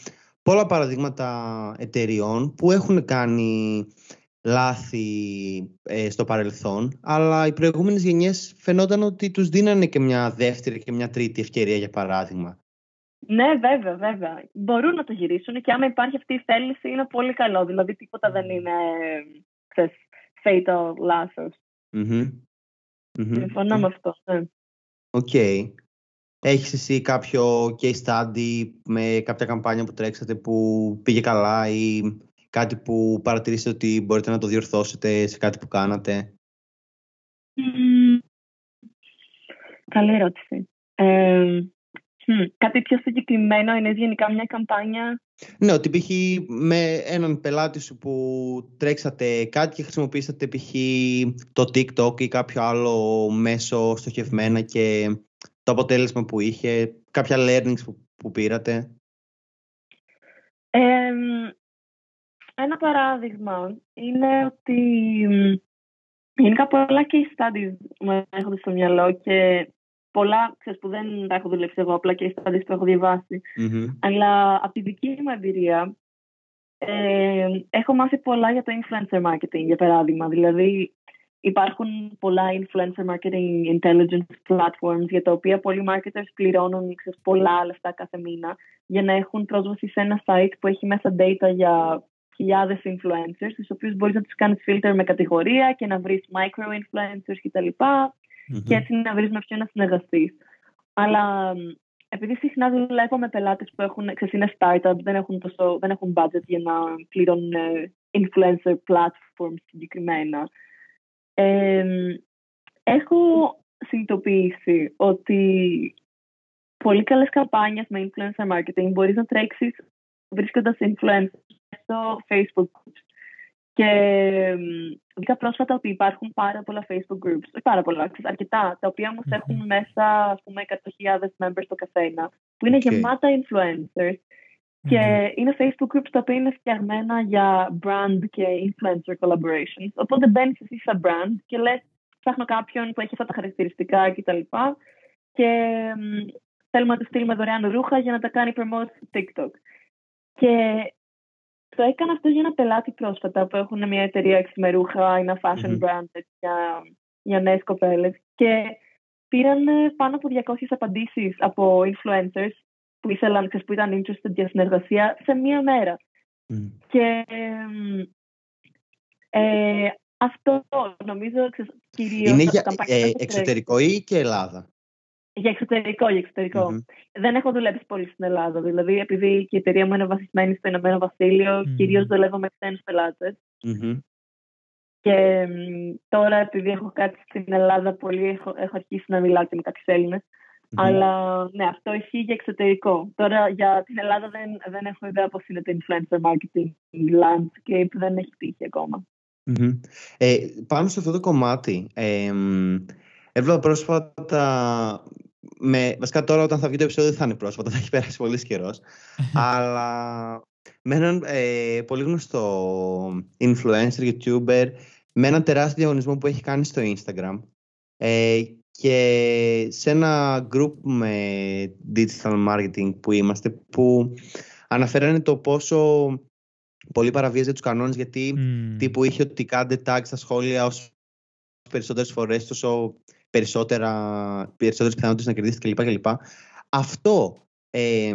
πολλά παραδείγματα εταιρειών που έχουν κάνει λάθη ε, στο παρελθόν, αλλά οι προηγούμενες γενιές φαινόταν ότι τους δίνανε και μια δεύτερη και μια τρίτη ευκαιρία για παράδειγμα. Ναι, βέβαια, βέβαια. Μπορούν να το γυρίσουν και άμα υπάρχει αυτή η θέληση είναι πολύ καλό. Δηλαδή τίποτα δεν είναι ξέρεις, fatal λάθος. Μμμ. Μμμ. Συμφωνώ με αυτό. ναι. Οκ. Έχεις εσύ κάποιο case study με κάποια καμπάνια που τρέξατε που πήγε καλά ή κάτι που παρατηρήσετε ότι μπορείτε να το διορθώσετε σε κάτι που κάνατε; Μμμ. Καλή ερώτηση. Ε, μ, κάτι πιο συγκεκριμένο είναι γενικά μια καμπάνια; Ναι, ότι π.χ. με έναν πελάτη σου που τρέξατε κάτι και χρησιμοποιήσατε π.χ. το TikTok ή κάποιο άλλο μέσο στοχευμένα και το αποτέλεσμα που είχε, κάποια learnings που, που πήρατε; Ε, ένα παράδειγμα είναι ότι μ, γενικά πολλά case studies μου έρχονται στο μυαλό και πολλά ξέρεις, που δεν τα έχω δουλέψει εγώ, απλά case studies που έχω διαβάσει. Μμμ. Αλλά από τη δική μου εμπειρία ε, έχω μάθει πολλά για το influencer marketing, για παράδειγμα. Δηλαδή υπάρχουν πολλά influencer marketing intelligence platforms για τα οποία πολλοί marketers πληρώνουν ξέρεις, πολλά λεφτά κάθε μήνα για να έχουν πρόσβαση σε ένα site που έχει μέσα data για χιλιάδες influencers, τους οποίους μπορείς να τους κάνεις filter με κατηγορία και να βρεις micro-influencers κτλ Μμμ. και έτσι να βρεις με ποιον να συνεργαστείς. Αλλά μ, επειδή συχνά δουλεύω με πελάτες που έχουν, ξέρεις, είναι startup, δεν έχουν, τόσο, δεν έχουν budget για να πληρώνουν ε, influencer platforms συγκεκριμένα, ε, έχω συνειδητοποιήσει ότι πολύ καλές καμπάνιες με influencer marketing μπορείς να τρέξεις βρίσκοντας influencers στο Facebook groups. Και μ, βρήκα πρόσφατα ότι υπάρχουν πάρα πολλά Facebook groups, όχι πάρα πολλά, ξέρεις, αρκετά, τα οποία όμως Μμμ. έχουν μέσα, ας πούμε, 100.000 members το καθένα, που είναι Οκ. γεμάτα influencers και είναι Facebook groups τα οποία είναι φτιαγμένα για brand και influencer collaborations. Οπότε μπαίνεις εσύ σαν brand και λες, ψάχνω κάποιον που έχει αυτά τα χαρακτηριστικά κτλ. Και μ, θέλουμε να του στείλουμε δωρεάν ρούχα για να τα κάνει promote στο TikTok. Και το έκανα αυτό για ένα πελάτη πρόσφατα που έχουν μια εταιρεία έξι με ρούχα, ένα fashion Μμμ. brand για, για νέες κοπέλες. Και πήραν ε, πάνω από 200 απαντήσεις από influencers που ήθελαν, ξέρεις, που ήταν interested για συνεργασία σε μία μέρα. Μμ. Και εμ, ε, αυτό νομίζω ξέρεις, κυρίως Είναι από για καμπάνια ε, που έχω εξωτερικό ή και Ελλάδα; για εξωτερικό, για εξωτερικό. Μμμ. Δεν έχω δουλέψει πολύ στην Ελλάδα. Δηλαδή, επειδή και η εταιρεία μου είναι βασισμένη στο Ηνωμένο Βασίλειο, Μμμ. κυρίως δουλεύω με ξένους πελάτες. Μμμ. Και μ, τώρα, επειδή έχω κάτι στην Ελλάδα, πολύ έχω, έχω αρχίσει να μιλάω και με κάποιους Έλληνες. Μμμ. Αλλά ναι, αυτό ισχύει για εξωτερικό. Τώρα για την Ελλάδα δεν, δεν έχω ιδέα πώς είναι το influencer marketing landscape, δεν έχει τύχει ακόμα. Mm-hmm. Ε, πάνω σε αυτό το κομμάτι, ε, έβλεπα πρόσφατα, με, βασικά τώρα όταν θα βγει το επεισόδιο δεν θα είναι πρόσφατα, θα έχει περάσει πολύ καιρός. αλλά με έναν ε, πολύ γνωστό influencer, youtuber, με έναν τεράστιο διαγωνισμό που έχει κάνει στο Instagram ε, και σε ένα group με digital marketing που είμαστε που αναφέρανε το πόσο πολύ παραβίαζε τους κανόνες γιατί mm. τύπου είχε ότι κάντε tag στα σχόλια όσο περισσότερες φορές τόσο περισσότερα, περισσότερες πιθανότητες να κερδίσετε κλπ. κλπ. Αυτό ε,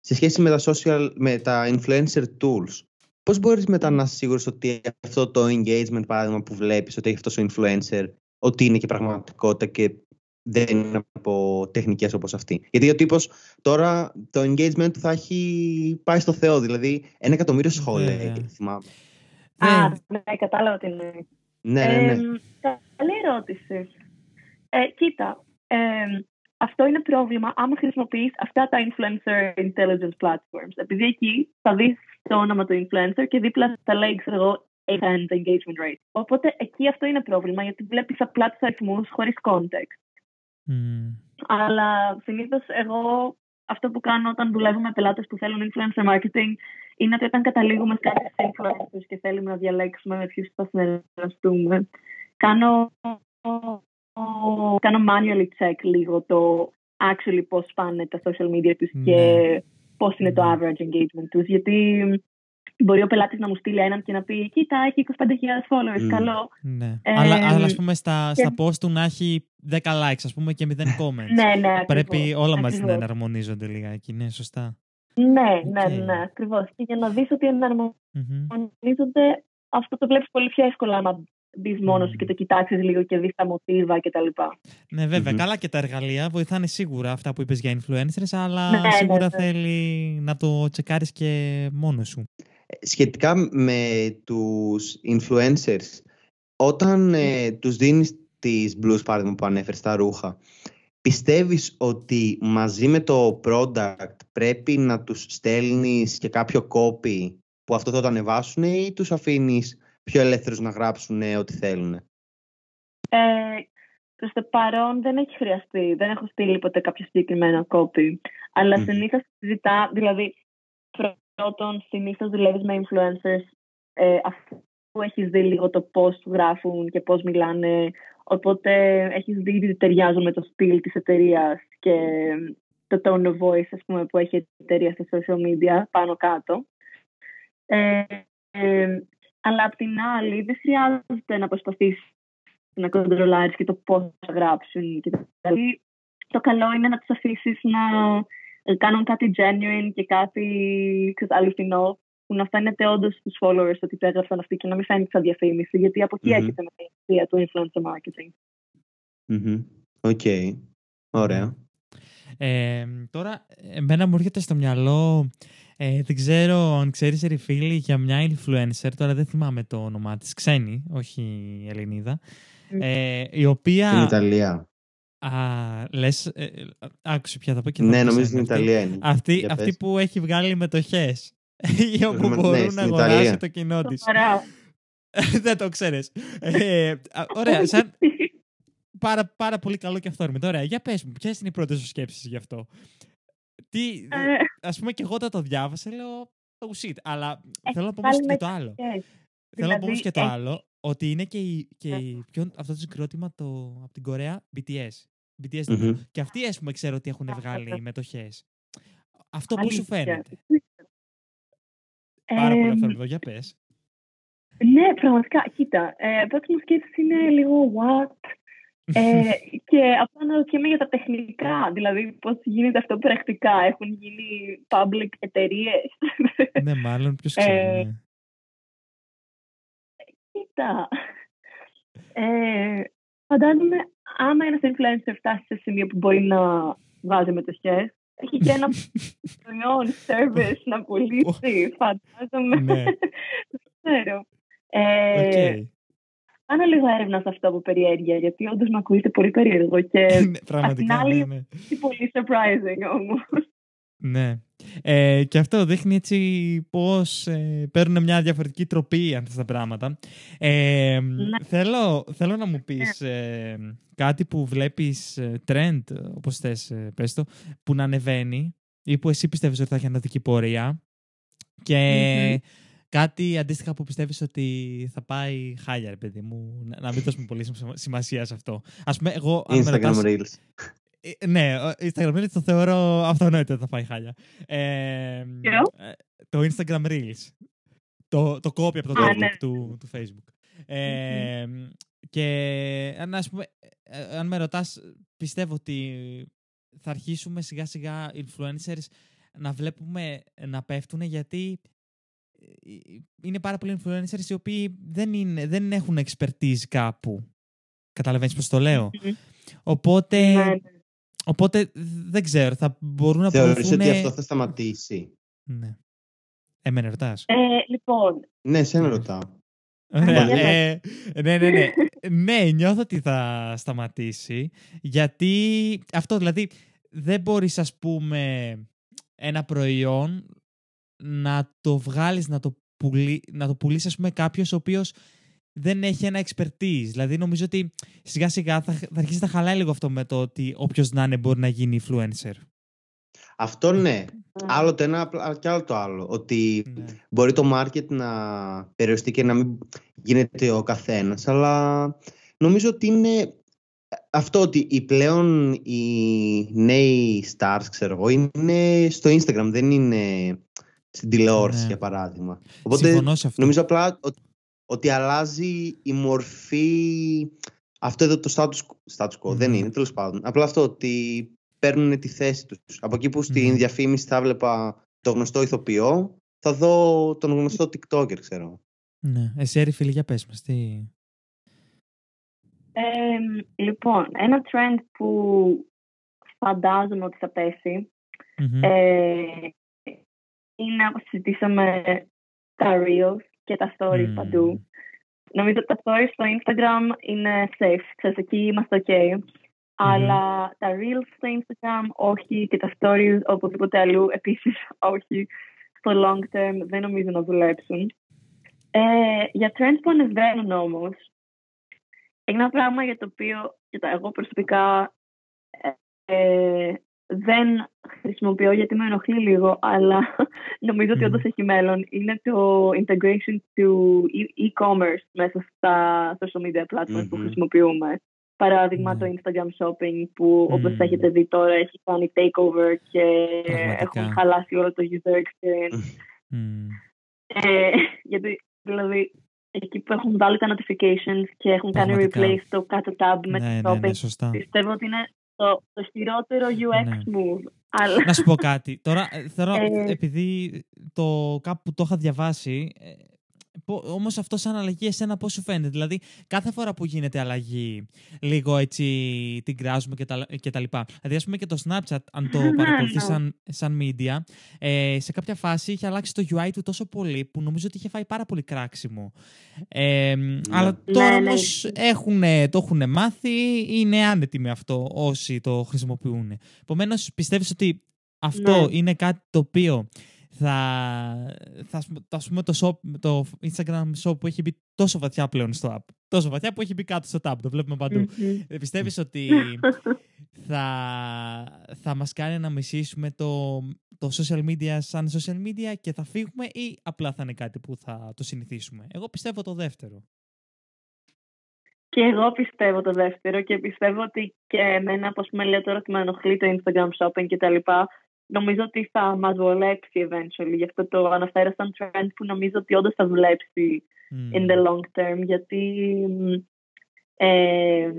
σε σχέση με τα, social, με τα influencer tools πώς μπορείς μετά να είσαι σίγουρος ότι αυτό το engagement παράδειγμα που βλέπεις ότι έχει αυτός ο influencer ότι είναι και πραγματικότητα και δεν είναι από τεχνικές όπως αυτή. Γιατί ο τύπος τώρα το engagement του θα έχει πάει στο Θεό, δηλαδή ένα εκατομμύριο σχόλια, θυμάμαι. Α, ναι, κατάλαβα τι είναι. Ναι, ναι, ναι. καλή ερώτηση. Ε, κοίτα, ε, αυτό είναι πρόβλημα άμα χρησιμοποιείς αυτά τα influencer intelligence platforms. Επειδή εκεί θα δεις το όνομα του influencer και δίπλα θα λέει, ξέρω εγώ, engagement rate. Οπότε εκεί αυτό είναι πρόβλημα γιατί βλέπεις απλά τους αριθμούς χωρίς context. Αλλά συνήθως εγώ αυτό που κάνω όταν δουλεύω με πελάτες που θέλουν influencer marketing είναι ότι όταν καταλήγουμε σε κάποιες influencers και θέλουμε να διαλέξουμε με ποιους θα συνεργαστούμε, κάνω, κάνω manually check λίγο το actually πώς πάνε τα social media τους και ναι. πώς είναι το average engagement τους. Γιατί Μπορεί ο πελάτης να μου στείλει έναν και να πει: Κοίτα, έχει 25.000 followers. Mm. Καλό. Ναι. Ε, αλλά, αλλά ας πούμε στα, και... στα post του να έχει 10 likes, ας πούμε, και 0 comments. ναι, ναι. Πρέπει ακριβώς, όλα μαζί να εναρμονίζονται λιγάκι. Ναι, σωστά. Ναι, okay. ναι, ναι, ακριβώς. Και για να δεις ότι εναρμονίζονται, mm-hmm. αυτό το βλέπεις πολύ πιο εύκολα άμα μπεις μόνος σου και το κοιτάξεις λίγο και δεις τα μοτίβα κτλ. Ναι, βέβαια. Mm-hmm. Καλά και τα εργαλεία βοηθάνε σίγουρα αυτά που είπες για influencers, αλλά ναι, σίγουρα ναι, ναι. θέλει να το τσεκάρεις και μόνος σου σχετικά με τους influencers, όταν ε, τους δίνεις τις blues παράδειγμα που ανέφερες στα ρούχα, πιστεύεις ότι μαζί με το product πρέπει να τους στέλνεις και κάποιο copy που αυτό θα το ανεβάσουν ή τους αφήνεις πιο ελεύθερους να γράψουν ό,τι θέλουν; Ε, προς το παρόν δεν έχει χρειαστεί. Δεν έχω στείλει ποτέ κάποιο συγκεκριμένο copy. Αλλά mm. συνήθως ζητά, δηλαδή Πρώτον, συνήθως δουλεύεις με influencers ε, αφού έχεις δει λίγο το πώς γράφουν και πώς μιλάνε. Οπότε έχεις δει ότι ταιριάζουν με το στυλ της εταιρείας και το tone of voice ας πούμε, που έχει η εταιρεία στα social media πάνω κάτω. Ε, ε, αλλά απ' την άλλη, δεν χρειάζεται να προσπαθήσει να κοντρολάρεις και το πώς θα γράψουν. Και το, το καλό είναι να τους αφήσεις να ε, κάνουν κάτι genuine και κάτι αληθινό που να φαίνεται όντως στους followers ότι το έγραψαν αυτοί και να μην φαίνεται σαν διαφήμιση, γιατί από εκεί mm-hmm. έρχεται με την ιδέα του influencer marketing. Οκ. Okay. Ωραία. Ε, τώρα, εμένα μου έρχεται στο μυαλό, ε, δεν ξέρω αν ξέρεις ρε φίλη, για μια influencer, τώρα δεν θυμάμαι το όνομά της, ξένη, όχι Ελληνίδα, ε, η οποία... Στην Ιταλία. Α, λες, ε, ε, άκουσε ποια θα πω και Ναι, νομίζω στην Ιταλία είναι. Αυτή, αυτή που έχει βγάλει μετοχές. ή όπου ναι, μπορούν να αγοράσει το κοινό της. Δεν το ξέρεις. ε, ωραία, σαν... πάρα, πάρα πολύ καλό και αυτό. Ωραία, για πες μου, ποιες είναι οι πρώτες σου σκέψεις γι' αυτό; Τι, ε. ας πούμε και εγώ όταν το διάβασα λέω το oh shit, αλλά θέλω να πω όμως και το άλλο. Θέλω να πω όμως και το άλλο, ότι είναι και, η, και η, αυτό το συγκρότημα το, από την Κορέα, BTS. BTS mm-hmm. Και αυτοί, ας πούμε, ξέρω ότι έχουν βγάλει μετοχές. Αυτό πώς σου φαίνεται; Πάρα πολύ ενδιαφέρον. Για πες. Ναι, πραγματικά. Κοίτα, ε, πρώτη μου σκέψη είναι λίγο what; ε, και απλά αναρωτιέμαι για τα τεχνικά, δηλαδή πώς γίνεται αυτό πρακτικά. Έχουν γίνει public εταιρείες. ναι, μάλλον ποιος ξέρει. Ε, ναι. Κοίτα. Ε, φαντάζομαι άμα ένας influencer φτάσει σε σημείο που μπορεί να βάζει μετοχές, έχει και ένα προϊόν, service να πουλήσει. Φαντάζομαι. Ναι. ξέρω. Ε, Κάνω λίγο έρευνα σε αυτό από περιέργεια, γιατί όντως με ακούγεται πολύ περίεργο. Και ναι, πραγματικά, ναι, ναι. πολύ surprising όμως. Ναι. Ε, και αυτό δείχνει έτσι πώς ε, παίρνουν μια διαφορετική τροπή αν τα πράγματα. Ε, Ναι. θέλω, θέλω να μου πεις ε, κάτι που βλέπεις ε, trend, όπως θες ε, πες το, που να ανεβαίνει ή που εσύ πιστεύεις ότι θα έχει αναδική πορεία και κάτι αντίστοιχα που πιστεύεις ότι θα πάει χάλια, ρε παιδί μου, να, να μην δώσουμε πολύ σημα- σημασία σε αυτό. Ας πούμε, εγώ αν με Instagram ρωτάς- Reels. Ε, ναι, ο Instagram Reels το θεωρώ αυτονόητο ότι θα πάει χάλια. Ε, Ποιο; ε, το Instagram Reels. Το, το copy από το Α, TikTok ναι. του, του Facebook. Ε, Και αν, ας πούμε, ε, αν με ρωτάς, πιστεύω ότι θα αρχίσουμε σιγά σιγά influencers να βλέπουμε να πέφτουν γιατί ε, είναι πάρα πολλοί influencers οι οποίοι δεν, είναι, δεν έχουν expertise κάπου. Καταλαβαίνεις πώς το λέω; Μμμ. Οπότε, Ναι, ναι. Οπότε δεν ξέρω, θα μπορούν να Θεωρείς προωθούν... ότι αυτό θα σταματήσει; Ναι. Εμένα ρωτάς. Ε, λοιπόν, Ναι, σε Ναι. ρωτάω. Ωραία. για Ε, ναι, ναι, ναι. ναι, νιώθω ότι θα σταματήσει. Γιατί αυτό δηλαδή δεν μπορείς ας πούμε ένα προϊόν να το βγάλεις, να το, πουλί, να το πουλήσει ας πούμε κάποιος ο οποίος δεν έχει ένα expertise. Δηλαδή νομίζω ότι σιγά σιγά θα, θα αρχίσει να χαλάει λίγο αυτό με το ότι όποιος να είναι μπορεί να γίνει influencer. Αυτό ναι. ε, Άλλο το ένα απλά- και άλλο το άλλο. Ότι Ναι. μπορεί το market να περιοριστεί και να μην γίνεται ο καθένας, αλλά νομίζω ότι είναι αυτό ότι οι πλέον οι νέοι stars, ξέρω εγώ, είναι στο Instagram, δεν είναι στην τηλεόραση, Ναι. για παράδειγμα. Οπότε Συμφωνώ σε αυτό. νομίζω απλά ότι, ότι αλλάζει η μορφή αυτό εδώ το status, status quo, δεν Ναι. είναι, τέλος πάντων. Απλά αυτό ότι παίρνουν τη θέση τους. Από εκεί που στην Ναι. διαφήμιση θα βλέπα το γνωστό ηθοποιό, θα δω τον γνωστό TikToker, ξέρω. Ναι. Εσύ Έρη φίλη για πες μας. Τι... εμ, λοιπόν, ένα trend που φαντάζομαι ότι θα πέσει Μμμ. ε, είναι όπως συζητήσαμε τα reels και τα stories Μμμ. παντού. Νομίζω ότι τα stories στο Instagram είναι safe, ξέρεις, εκεί είμαστε ok. Αλλά τα reels στο Instagram όχι και τα stories οπουδήποτε αλλού επίσης όχι. Στο long term δεν νομίζω να δουλέψουν. Ε, για trends που ανεβαίνουν όμως, είναι ένα πράγμα για το οποίο κοίτα, εγώ προσωπικά ε, ε, δεν χρησιμοποιώ γιατί με ενοχλεί λίγο, αλλά νομίζω ότι Μμμ. όντως έχει μέλλον. Είναι το integration του e- e-commerce μέσα στα social media platforms που Μμμ. χρησιμοποιούμε. Παράδειγμα Ναι. το Instagram shopping που όπως Μμμ. έχετε δει τώρα έχει κάνει takeover και Πραγματικά. έχουν χαλάσει όλο το user experience. Μμ. Ε, γιατί δηλαδή εκεί που έχουν βάλει τα notifications και έχουν κάνει Πραγματικά. replace το κάτω tab με ναι, το ναι, shopping, ναι, σωστά. πιστεύω ότι είναι το, το χειρότερο UX Ναι. move. Αλλά Να σου πω κάτι. Τώρα, ε, θέλω, Ε. επειδή το κάπου το είχα διαβάσει, ε, πο- όμως αυτό σαν αλλαγή εσένα πώς σου φαίνεται; Δηλαδή, κάθε φορά που γίνεται αλλαγή, λίγο έτσι την κράζουμε και τα, και τα λοιπά. Δηλαδή, ας πούμε και το Snapchat, αν το Ναι, παρακολουθείς ναι. σαν, σαν media, ε, σε κάποια φάση είχε αλλάξει το UI του τόσο πολύ που νομίζω ότι είχε φάει πάρα πολύ κράξιμο. Ε, Αλλά τώρα Ναι, ναι. όμως έχουν, το έχουν μάθει, είναι άνετοι με αυτό όσοι το χρησιμοποιούν. Επομένως, πιστεύεις ότι αυτό Ναι. είναι κάτι το οποίο θα, θα ας πούμε- ας πούμε το, shop, το Instagram shop που έχει μπει τόσο βαθιά πλέον στο app. Τόσο βαθιά που έχει μπει κάτω στο tab, το βλέπουμε παντού. Μμμ. Ε, Πιστεύεις ότι θα, θα μας κάνει να μισήσουμε το, το social media σαν social media και θα φύγουμε ή απλά θα είναι κάτι που θα το συνηθίσουμε; Εγώ πιστεύω το δεύτερο. Και εγώ πιστεύω το δεύτερο και πιστεύω ότι και εμένα, όπως με λέω τώρα ότι με ενοχλεί το Instagram shopping και τα λοιπά, νομίζω ότι θα μας βολέψει eventually. Γι' αυτό το αναφέρω σαν trend που νομίζω ότι όντως θα δουλέψει Μμμ. in the long term. Γιατί μ, ε,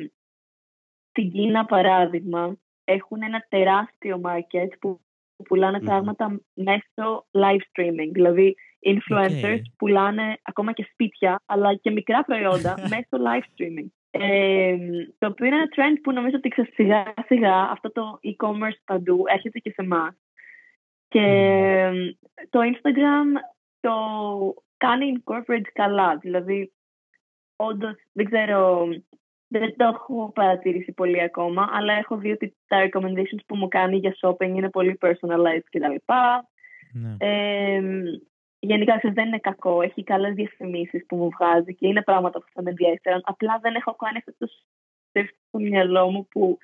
στην Κίνα, παράδειγμα, έχουν ένα τεράστιο market που πουλάνε Μμμ. πράγματα μέσω live streaming. Δηλαδή, influencers Οκ. πουλάνε ακόμα και σπίτια, αλλά και μικρά προϊόντα μέσω live streaming. Ε, το οποίο είναι ένα trend που νομίζω ότι ξέρεις, σιγά σιγά αυτό το e-commerce παντού έρχεται και σε εμάς. Και ε, το Instagram το κάνει incorporate καλά. Δηλαδή, όντως, δεν ξέρω δεν το έχω παρατηρήσει πολύ ακόμα, αλλά έχω δει ότι τα recommendations που μου κάνει για shopping είναι πολύ personalized κτλ. Ναι. Ε, γενικά ξέρεις, δεν είναι κακό. Έχει καλές διαφημίσεις που μου βγάζει και είναι πράγματα που θα με ενδιαφέρουν. Απλά δεν έχω κάνει αυτό το shift στο μυαλό μου που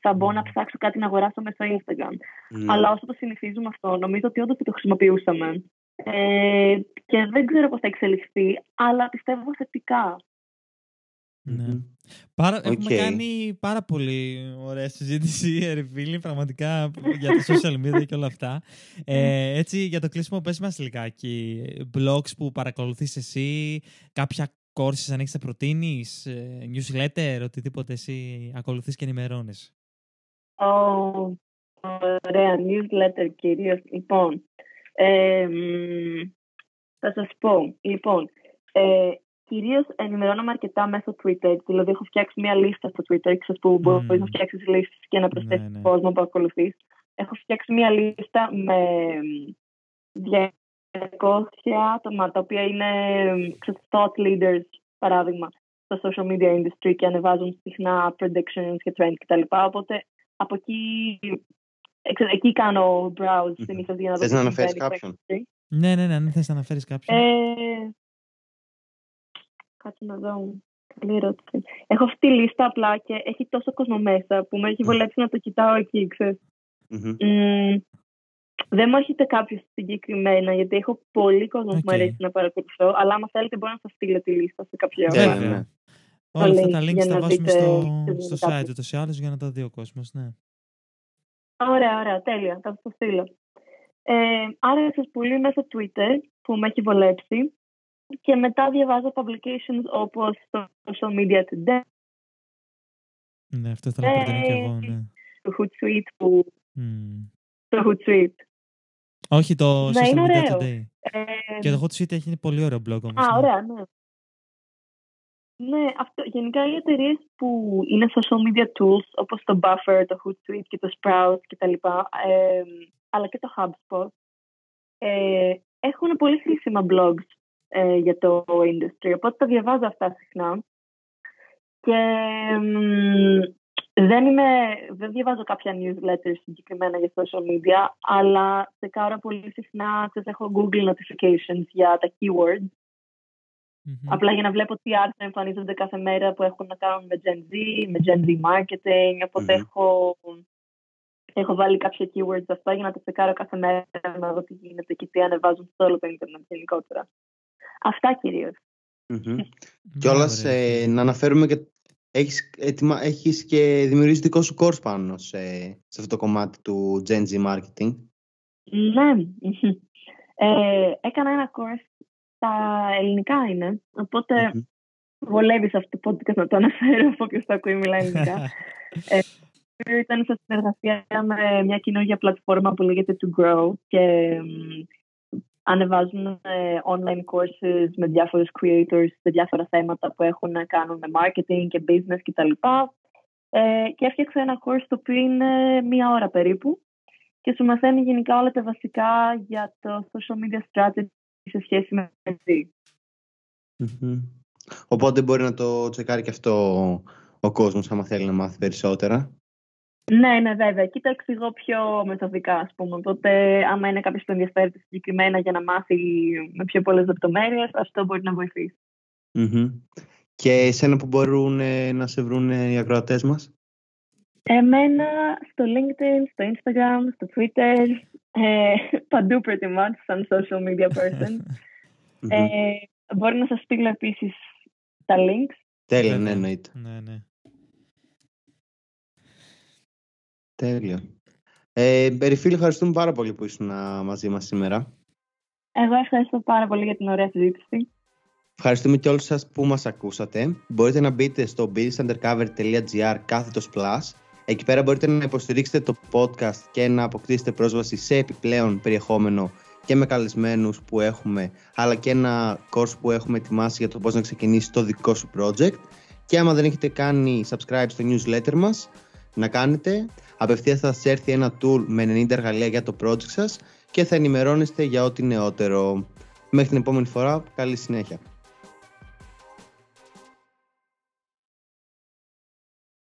θα μπω να ψάξω κάτι να αγοράσω μέσω Instagram. Ναι. Αλλά όσο το συνηθίζουμε αυτό, νομίζω ότι όντως το χρησιμοποιούσαμε. Ε, και δεν ξέρω πώς θα εξελιχθεί, αλλά πιστεύω θετικά. Ναι. Μμμ. Πάρα, Οκ. Έχουμε κάνει πάρα πολύ ωραία συζήτηση, ρε φίλοι, πραγματικά για τα social media και όλα αυτά. Ε, έτσι, για το κλείσιμο, πες μας λιγάκι. Blogs που παρακολουθείς εσύ, κάποια courses αν έχεις να προτείνεις, ε, newsletter, οτιδήποτε εσύ ακολουθείς και ενημερώνεις. Ω, ωραία, newsletter κυρίως. Λοιπόν, ε, μ, θα σας πω. Λοιπόν, ε, κυρίως ενημερώνομαι αρκετά μέσω Twitter. Δηλαδή, έχω φτιάξει μια λίστα στο Twitter, ξέρεις που μπορείς Μμμ. να φτιάξεις λίστες και να προσθέσεις ναι. κόσμο που ακολουθείς. Έχω φτιάξει μια λίστα με μ, 200 άτομα, τα οποία είναι ξέρεις, thought leaders, παράδειγμα, στο social media industry και ανεβάζουν συχνά predictions και trends κτλ. Οπότε από εκεί, εξ- εκεί κάνω browse Μμμ. συνήθως για να δω Θες τι να αναφέρεις συμβαίνει στο κάποιον; industry. Ναι, ναι, ναι, αν θες να αναφέρεις κάποιον. Ε, κάτσε να δω. Καλή ερώτηση. Έχω αυτή τη λίστα απλά και έχει τόσο κόσμο μέσα που με έχει βολέψει να το κοιτάω εκεί, ξέρεις. Μμμ. Μμ, δεν μου έρχεται κάποιο συγκεκριμένα, γιατί έχω πολύ κόσμο που Οκ. μου αρέσει να παρακολουθώ. Αλλά άμα θέλετε, μπορώ να σας στείλω τη λίστα σε κάποια Βέβαια, ώρα. ναι. Βέβαια. Όλα αυτά τα link links για θα να βάζουμε δείτε στο, τι στο γίνεται site κάπου. ούτως ή άλλως για να τα δει ο κόσμος, ναι. Ωραία, ωραία, τέλεια. Θα σας το στείλω. Ε, άρα σας πολύ μέσω Twitter που με έχει βολέψει και μετά διαβάζω publications όπως το Social Media Today, Ναι, αυτό ήθελα να προτείνω και εγώ, Ε, ναι. το Hootsuite που... Μμ. Το Hootsuite. Όχι, το Ναι, Social είναι Media ωραίο. Today. Ε, Και το Hot Suite έχει πολύ ωραίο blog όμως. Α, ναι. ωραία, ναι. Ναι, αυτό, γενικά οι εταιρείες που είναι social media tools όπως το Buffer, το Hootsuite και το Sprout και τα λοιπά, ε, αλλά και το HubSpot, ε, έχουν πολύ χρήσιμα blogs ε, για το industry, οπότε τα διαβάζω αυτά συχνά. Και μ, δεν, είμαι, δεν διαβάζω κάποια newsletters συγκεκριμένα για social media, αλλά τσεκάρω πολύ συχνά, ξέρεις, έχω Google notifications για τα keywords Μμμ. Απλά για να βλέπω τι άρθρα εμφανίζονται κάθε μέρα που έχουν να κάνουν με Gen Z, με Gen Z marketing. Οπότε Μμμ. έχω, έχω βάλει κάποια keywords αυτά για να τα τσεκάρω κάθε μέρα να δω τι γίνεται και τι ανεβάζουν σε όλο το ίντερνετ γενικότερα. Αυτά κυρίως. Μμμ. Μπράβο, Κιόλα ρε, φίλε. να αναφέρουμε και έχεις, έτοιμα, έχεις και δημιουργήσεις δικό σου course πάνω σε, σε αυτό το κομμάτι του Gen Z marketing. Ναι. Ε, έκανα ένα course στα ελληνικά είναι. Οπότε Μμμ. βολεύει σε αυτό το podcast να το αναφέρω από όποιος το ακούει μιλάει ελληνικά. οποίο ήταν σε συνεργασία με μια καινούργια πλατφόρμα που λέγεται To Grow και μ, ανεβάζουν ε, online courses με διάφορους creators σε διάφορα θέματα που έχουν να κάνουν με marketing και business κτλ. Ε, και έφτιαξα ένα course το οποίο είναι μία ώρα περίπου και σου μαθαίνει γενικά όλα τα βασικά για το social media strategy σε σχέση με εσύ. Μμμ. Οπότε μπορεί να το τσεκάρει και αυτό ο κόσμος άμα θέλει να μάθει περισσότερα. Ναι, ναι, βέβαια. Εκεί τα εξηγώ πιο μεθοδικά, ας πούμε. Οπότε, άμα είναι κάποιος που ενδιαφέρεται συγκεκριμένα για να μάθει με πιο πολλές λεπτομέρειες, αυτό μπορεί να βοηθήσει. Μμμ. Και εσένα που μπορούν ε, να σε βρουν ε, οι ακροατές μας; Εμένα στο LinkedIn, στο Instagram, στο Twitter, ε, παντού pretty much, σαν social media person. Μμμ. ε, μπορεί να σας στείλω επίσης τα links. Τέλεια, ναι, Βέβαια. εννοείται. Ναι, ναι. Τέλεια. Ε, Περιφίλ, ευχαριστούμε πάρα πολύ που ήσουν α, μαζί μας σήμερα. Εγώ ευχαριστώ πάρα πολύ για την ωραία συζήτηση. Ευχαριστούμε και όλους σας που μας ακούσατε. Μπορείτε να μπείτε στο businessundercover.gr κάθετος plus. Εκεί πέρα μπορείτε να υποστηρίξετε το podcast και να αποκτήσετε πρόσβαση σε επιπλέον περιεχόμενο και με καλεσμένους που έχουμε, αλλά και ένα course που έχουμε ετοιμάσει για το πώς να ξεκινήσει το δικό σου project. Και άμα δεν έχετε κάνει subscribe στο newsletter μας, να κάνετε. Απευθείας θα σας έρθει ένα tool με 90 εργαλεία για το project σας και θα ενημερώνεστε για ό,τι νεότερο. Μέχρι την επόμενη φορά, καλή συνέχεια.